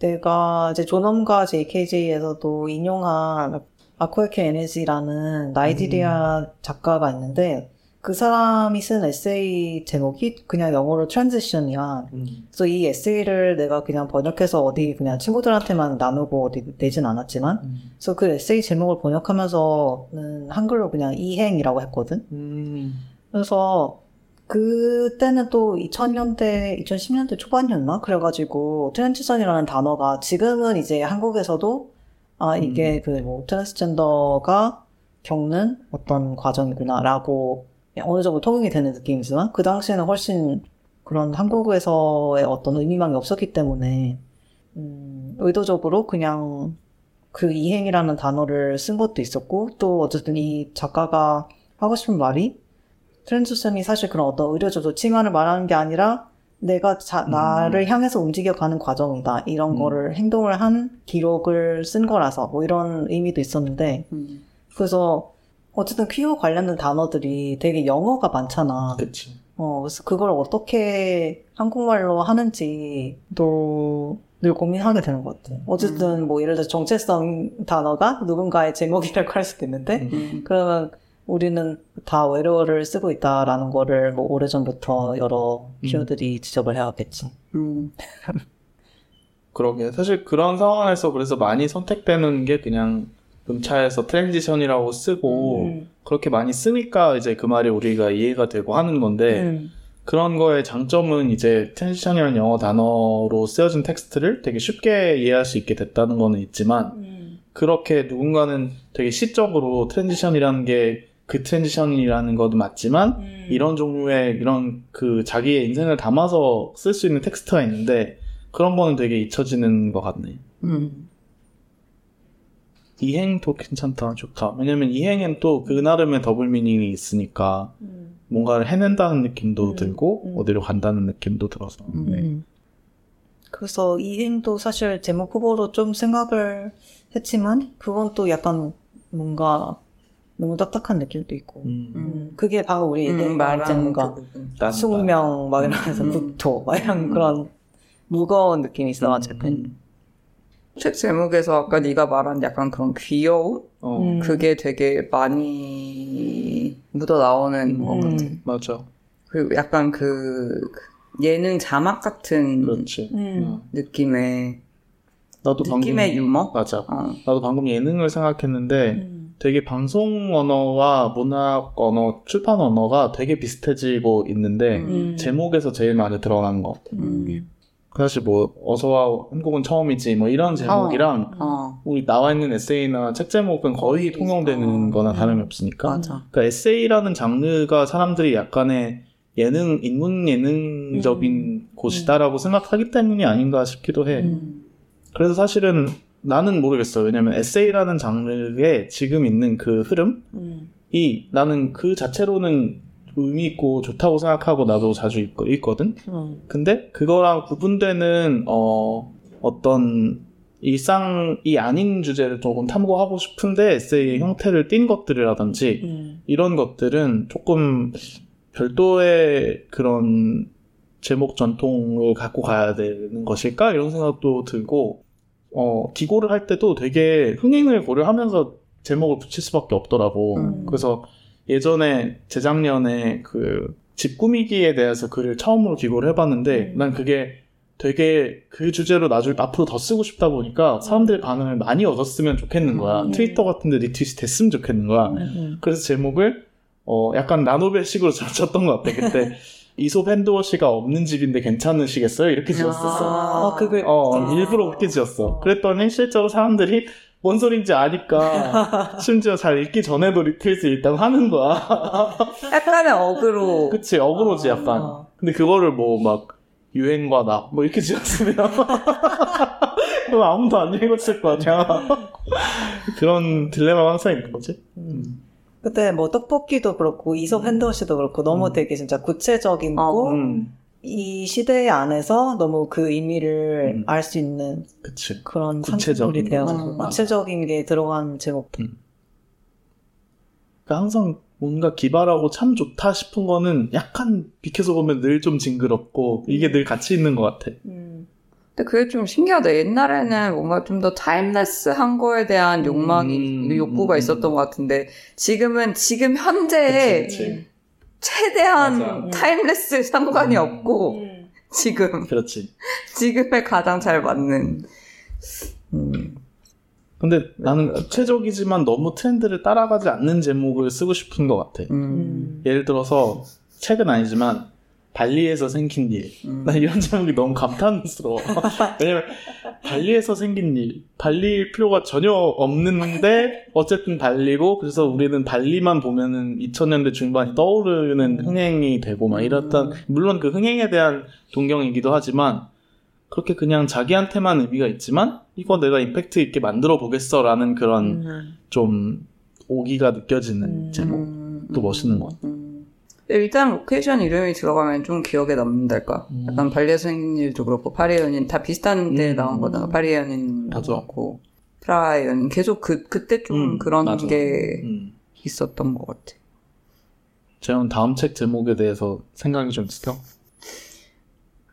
내가 이제 존엄과 JKJ에서도 인용한 아쿠에케 에너지라는 나이지리아 작가가 있는데 그 사람이 쓴 에세이 제목이 그냥 영어로 트랜지션이야. 그래서 이 에세이를 내가 그냥 번역해서 어디 그냥 친구들한테만 나누고 어디 내진 않았지만 그래서 그 에세이 제목을 번역하면서는 한글로 그냥 이행이라고 했거든. 음. 그래서 그때는 또 2000년대, 2010년대 초반이었나? 그래가지고 transition이라는 단어가 지금은 이제 한국에서도 아 이게 그 뭐 트랜스젠더가 겪는 어떤 과정이구나라고 어느 정도 통용이 되는 느낌이지만 그 당시에는 훨씬 그런 한국에서의 어떤 의미망이 없었기 때문에 음, 의도적으로 그냥 그 이행이라는 단어를 쓴 것도 있었고 또 어쨌든 이 작가가 하고 싶은 말이 transition이 사실 그런 어떤 의료적으로 전환을 말하는 게 아니라 내가 자, 음. 나를 향해서 움직여가는 과정이다. 이런 음. 거를 행동을 한 기록을 쓴 거라서 뭐 이런 의미도 있었는데 음. 그래서 어쨌든 퀴어 관련된 단어들이 되게 영어가 많잖아. 그치. 어, 그래서 그걸 어떻게 한국말로 하는지도 늘 고민하게 되는 것 같아. 어쨌든 뭐 예를 들어 정체성 단어가 누군가의 제목이라고 할 수도 있는데 음. 그러면 우리는 다 외래어를 쓰고 있다라는 거를 뭐 오래전부터 여러 음. 키워들이 지적을 해왔겠지. 음. 그러게. 사실 그런 상황에서 그래서 많이 선택되는 게 그냥 음차에서 transition이라고 쓰고 음. 그렇게 많이 쓰니까 이제 그 말이 우리가 이해가 되고 하는 건데 음. 그런 거의 장점은 이제 transition이라는 영어 단어로 쓰여진 텍스트를 되게 쉽게 이해할 수 있게 됐다는 거는 있지만 음. 그렇게 누군가는 되게 시적으로 transition이라는 게 그 transition이라는 것도 맞지만 음. 이런 종류의 이런 그 자기의 인생을 담아서 쓸 수 있는 텍스트가 있는데 그런 거는 되게 잊혀지는 것 같네. 음. 이행도 괜찮다, 좋다. 왜냐면 이행엔 또 그 나름의 더블 미닝이 있으니까 음. 뭔가를 해낸다는 느낌도 음, 들고 음. 어디로 간다는 느낌도 들어서. 음. 음. 그래서 이행도 사실 제목 후보로 좀 생각을 했지만 그건 또 약간 뭔가 너무 딱딱한 느낌도 있고 음. 음, 그게 바로 우리 음, 음, 말하는 뭔가 그 숙명 막 이러면서 음. 국토 막 이런 음. 그런 무거운 느낌이 있어가지고 음. 책 제목에서 아까 네가 말한 약간 그런 귀여움? 어, 음. 그게 되게 많이 묻어 나오는 음. 것 같아. 음. 맞아. 그리고 약간 그, 그 예능 자막 같은 그렇지. 음. 느낌의 나도 느낌의 방금 유머? 맞아. 어. 나도 방금 예능을 생각했는데 음. 되게 방송 언어와 문학 언어, 출판 언어가 되게 비슷해지고 있는데 음. 제목에서 제일 많이 들어가는 것 같아. 음. 사실 뭐 어서와 한국은 처음이지 뭐 이런 제목이랑 어. 우리 나와 있는 에세이나 책 제목은 거의 통용되는 거나 다름이 없으니까 맞아. 그러니까 에세이라는 장르가 사람들이 약간의 예능 인문 예능적인 곳이다라고 생각하기 때문이 아닌가 싶기도 해. 음. 그래서 사실은 나는 모르겠어. 왜냐면 에세이라는 장르에 지금 있는 그 흐름이 음. 나는 그 자체로는 의미 있고 좋다고 생각하고 나도 자주 읽, 읽거든. 음. 근데 그거랑 구분되는 어 어떤 일상이 아닌 주제를 조금 탐구하고 싶은데 에세이의 형태를 띈 것들이라든지 음. 이런 것들은 조금 별도의 그런 제목 전통을 갖고 가야 되는 것일까 이런 생각도 들고 어 기고를 할 때도 되게 흥행을 고려하면서 제목을 붙일 수밖에 없더라고. 음. 그래서 예전에 재작년에 그 집 꾸미기에 대해서 글을 처음으로 기고를 해봤는데 음. 난 그게 되게 그 주제로 나중에 앞으로 더 쓰고 싶다 보니까 사람들의 반응을 많이 얻었으면 좋겠는 거야. 음. 트위터 같은데 리트윗이 됐으면 좋겠는 거야. 음. 그래서 제목을 어 약간 라노벨식으로 쳤던 것 같아. 그때 이솝 핸드워시가 없는 집인데 괜찮으시겠어요? 이렇게 지었었어. 아, 그걸 어 아. 일부러 그렇게 지었어. 그랬더니 실제로 사람들이 뭔 소린지 아니까 심지어 잘 읽기 전에도 리트윗을 일단 하는 거야. 약간의 어그로. 그치 어그로지 약간. 아. 근데 그거를 뭐 막 유행과 나 뭐 이렇게 지었으면 그럼 아무도 안 읽었을 거 아니야. 그런 딜레마가 항상 있는 거지. 음. 그때 뭐 떡볶이도 그렇고 이솝 핸드워시도 그렇고 너무 음. 되게 진짜 구체적이고 어, 음, 이 시대 안에서 너무 그 의미를 음. 알수 있는 그치. 그런 구체적인. 되어서 음. 구체적인 게 들어간 제목. 그러니까 항상 뭔가 기발하고 참 좋다 싶은 거는 약간 비켜서 보면 늘 좀 징그럽고 이게 늘 같이 있는 것 같아. 음. 근데 그게 좀 신기하다. 옛날에는 뭔가 좀 더 timeless한 거에 대한 욕망이, 음, 욕구가 음, 있었던 것 같은데, 지금은 지금 현재에 그치, 그치. 최대한 맞아. timeless 상관이 음. 없고, 음. 지금, 그렇지. 지금에 가장 잘 맞는. 음. 근데 나는 구체적이지만 너무 트렌드를 따라가지 않는 제목을 쓰고 싶은 것 같아. 음. 음. 예를 들어서 책은 아니지만 발리에서 생긴 일. 음. 나 이런 제목이 너무 감탄스러워. 왜냐면 발리에서 생긴 일, 발리일 필요가 전혀 없는데 어쨌든 발리고 그래서 우리는 발리만 보면은 2000년대 중반이 떠오르는 흥행이 되고 막 이랬던 물론 그 흥행에 대한 동경이기도 하지만 그렇게 그냥 자기한테만 의미가 있지만 이거 내가 임팩트 있게 만들어 보겠어라는 그런 음. 좀 오기가 느껴지는 음. 제목. 음. 또 멋있는 것 같아. 음. 근데 일단 로케이션 이름이 들어가면 좀 기억에 남는달까? 음. 약간 발리에서 생긴 일도 그렇고, 파리의 연인, 다 비슷한 데 음. 나온 거잖아. 파리의 연인. 그렇고, 프라하의 연인. 계속 그, 그때 좀 음, 그런 맞아. 게 음. 있었던 것 같아. 재현 다음 책 제목에 대해서 생각이 좀 있어?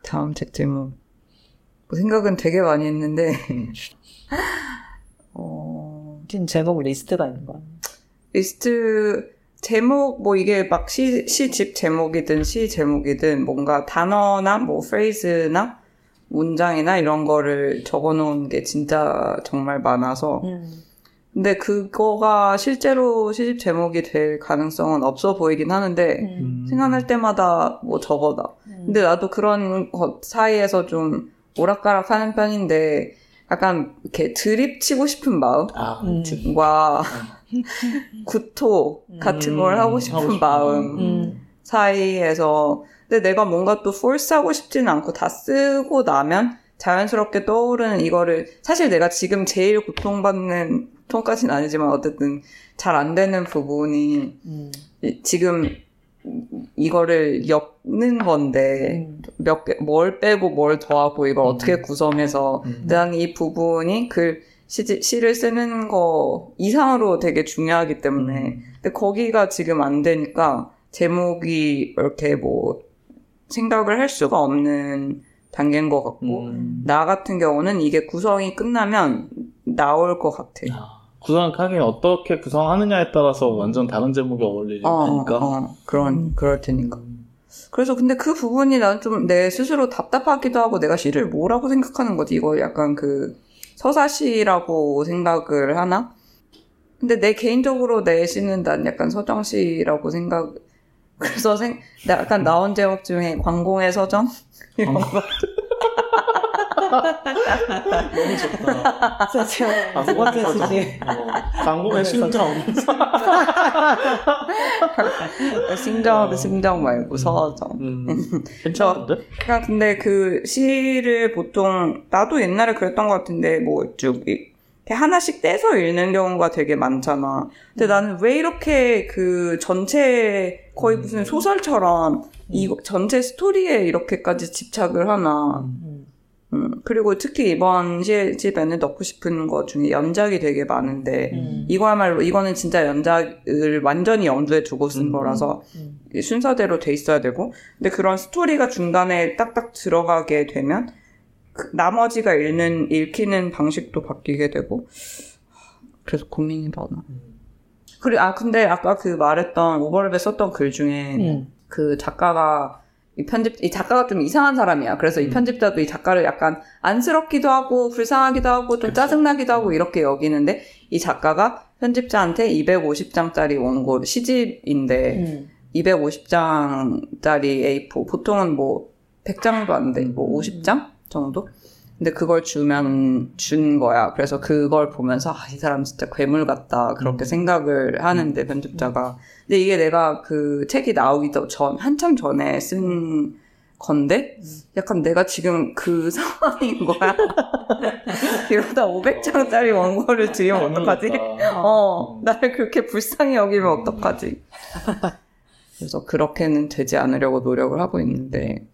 다음 책 제목. 뭐 생각은 되게 많이 했는데, 음. 어, 지금 제목 리스트가 있는 거야. 리스트, 제목, 뭐 이게 막 시, 시집 제목이든 시 제목이든 뭔가 단어나 뭐 phrase나 문장이나 이런 거를 적어 놓은 게 진짜 정말 많아서. 음. 근데 그거가 실제로 시집 제목이 될 가능성은 없어 보이긴 하는데, 음. 생각날 때마다 뭐 적어다. 근데 나도 그런 것 사이에서 좀 오락가락 하는 편인데, 약간 이렇게 드립 치고 싶은 마음과 아, 음. 구토 같은 걸 하고 싶은 마음 음. 사이에서 근데 내가 뭔가 또 폴스하고 싶지는 않고 다 쓰고 나면 자연스럽게 떠오르는 이거를 사실 내가 지금 제일 고통받는 고통까지는 아니지만 어쨌든 잘 안 되는 부분이 음. 이- 지금 이거를 엮는 건데 음. 몇 개, 뭘 빼고 뭘 더하고 이걸 음. 어떻게 구성해서 음. 난이 부분이 글 시, 시를 쓰는 거 이상으로 되게 중요하기 때문에 음. 근데 거기가 지금 안 되니까 제목이 이렇게 뭐 생각을 할 수가 없는 단계인 것 같고 음. 나 같은 경우는 이게 구성이 끝나면 나올 것 같아. 아, 구성하긴 어떻게 구성하느냐에 따라서 완전 다른 제목이 어울리니까. 어, 어, 어, 그런 음. 그럴 테니까. 그래서 근데 그 부분이 난 좀 내 스스로 답답하기도 하고 내가 시를 뭐라고 생각하는 거지? 이거 약간 그 서사시라고 생각을 하나? 근데 내 개인적으로 내 시는 난 약간 서정시라고 생각, 그래서 생, 나 약간 나온 제목 중에 광공의 서정? 이런 거. 너무 좋다. 진짜 제가 두 번째 수지. 강공의 심정. 심정, 심정 말고 서정. 음, 괜찮은데? 그러니까 근데 그 시를 보통 나도 옛날에 그랬던 것 같은데 뭐쭉 하나씩 떼서 읽는 경우가 되게 많잖아. 근데 나는 왜 이렇게 그 전체 거의 무슨 소설처럼 이 전체 스토리에 이렇게까지 집착을 하나. 음, 그리고 특히 이번 시집에는 넣고 싶은 것 중에 연작이 되게 많은데 음. 이거야말로 이거는 진짜 연작을 완전히 염두에 두고 쓴 음. 거라서 음. 순서대로 돼 있어야 되고 근데 그런 스토리가 중간에 딱딱 들어가게 되면 그 나머지가 읽는 읽히는 방식도 바뀌게 되고 그래서 고민이 많아. 그리고 아 근데 아까 그 말했던 오버랩에 썼던 글 중에 음. 그 작가가 이 편집 이 작가가 좀 이상한 사람이야. 그래서 이 음. 편집자도 이 작가를 약간 안쓰럽기도 하고 불쌍하기도 하고 좀 그치. 짜증나기도 하고 이렇게 여기는데 이 작가가 편집자한테 250장짜리 원고 시집인데 음. 250장짜리 A4 보통은 뭐 100장도 안 돼. 뭐 음. 50장 정도? 근데 그걸 주면 준 거야. 그래서 그걸 보면서 아, 이 사람 진짜 괴물 같다. 그렇게 음. 생각을 하는데 편집자가. 근데 이게 내가 그 책이 나오기도 전 한참 전에 쓴 건데 약간 내가 지금 그 상황인 거야. 이러다 500장짜리 원고를 드리면 어떡하지? 그러니까. 어, 나를 그렇게 불쌍히 여기면 어떡하지? 그래서 그렇게는 되지 않으려고 노력을 하고 있는데.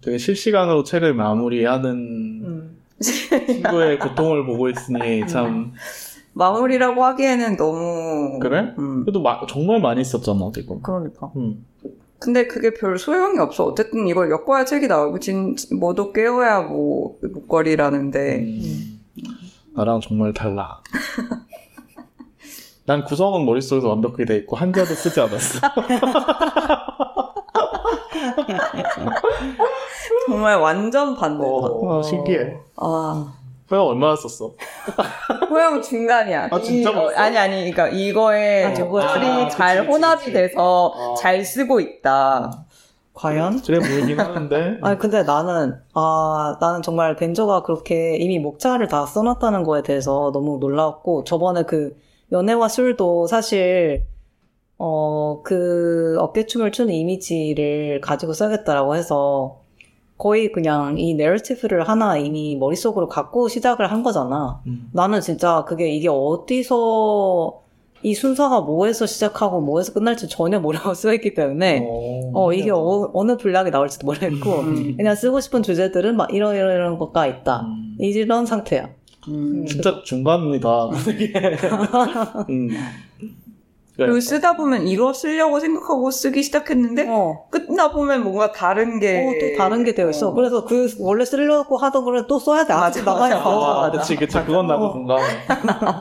되게 실시간으로 책을 마무리하는 음. 친구의 고통을 보고 있으니 참 마무리라고 하기에는 너무. 그래? 음. 그래도 마- 정말 많이 썼잖아 지금. 그러니까. 음. 근데 그게 별 소용이 없어. 어쨌든 이걸 엮어야 책이 나오고, 진, 뭐도 깨워야 뭐, 목걸이라는데. 음. 나랑 정말 달라. 난 구성은 머릿속에서 완벽하게 돼 있고 한자도 쓰지 않았어. 정말 완전 반대. 어, 신기해. 아. 호영 얼마나 썼어? 호영 중간이야. 아, 진짜 이-? 어, 아니, 아니, 그러니까 이거에 아, 글이 아, 잘 그치, 그치, 혼합이 그치. 돼서 아. 잘 쓰고 있다. 과연? 그래 보이긴 하는데. 아니 근데 나는 아 나는 정말 벤저가 그렇게 이미 목차를 다 써놨다는 거에 대해서 너무 놀라웠고 저번에 그 연애와 술도 사실 어 그 어깨춤을 추는 이미지를 가지고 써야겠다라고 해서 거의 그냥 이 내러티브를 하나 이미 머릿속으로 갖고 시작을 한 거잖아. 음. 나는 진짜 그게 이게 어디서 이 순서가 뭐에서 시작하고 뭐에서 끝날지 전혀 모르고 쓰였기 때문에 어, 이게 어, 느 분량이 나올지도 모르겠고, 음. 그냥 쓰고 싶은 주제들은 막 이런, 이런, 이런 것가 있다. 음. 이런 상태야. 음. 진짜 중간이다. 음. 그래. 그리고 쓰다 보면 이거 쓰려고 생각하고 쓰기 시작했는데, 어, 끝나 보면 뭔가 다른 게. 어, 또 다른 게 되어 있어. 어. 그래서 그, 원래 쓰려고 하던 거를 또 써야 돼. 아직 맞아, 나가야 맞아, 돼. 아, 그치, 그치. 그건 나도 어. 공감해.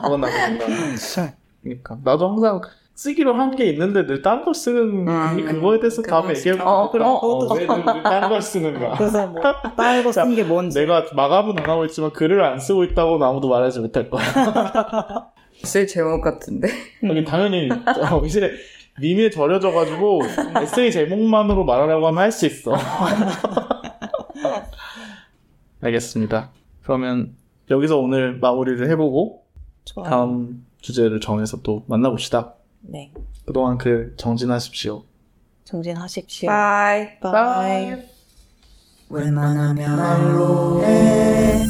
그건 나도 공감해. 그러니까. 나도 항상 쓰기로 한 게 있는데 늘 딴 걸 쓰는 음. 이 그거에 대해서 다음에 진짜- 얘기해 볼까? 어, 그럼 그것도 왜딴걸 쓰는 거야? 그래서 뭐, 빨고 쓴게 뭔지. 내가 마감은 안 하고 있지만 글을 안 쓰고 있다고 는 아무도 말하지 못할 거야. 쓸 제목 같은데. 여기 당연히 어, 이제 밈에 절여져가지고 에세이 제목만으로 말하려고 하면 할 수 있어. 알겠습니다. 그러면 여기서 오늘 마무리를 해보고 좋아요. 다음 주제를 정해서 또 만나봅시다. 네. 그동안 글 정진하십시오. 정진하십시오. Bye. Bye. 웬만하면 말로 해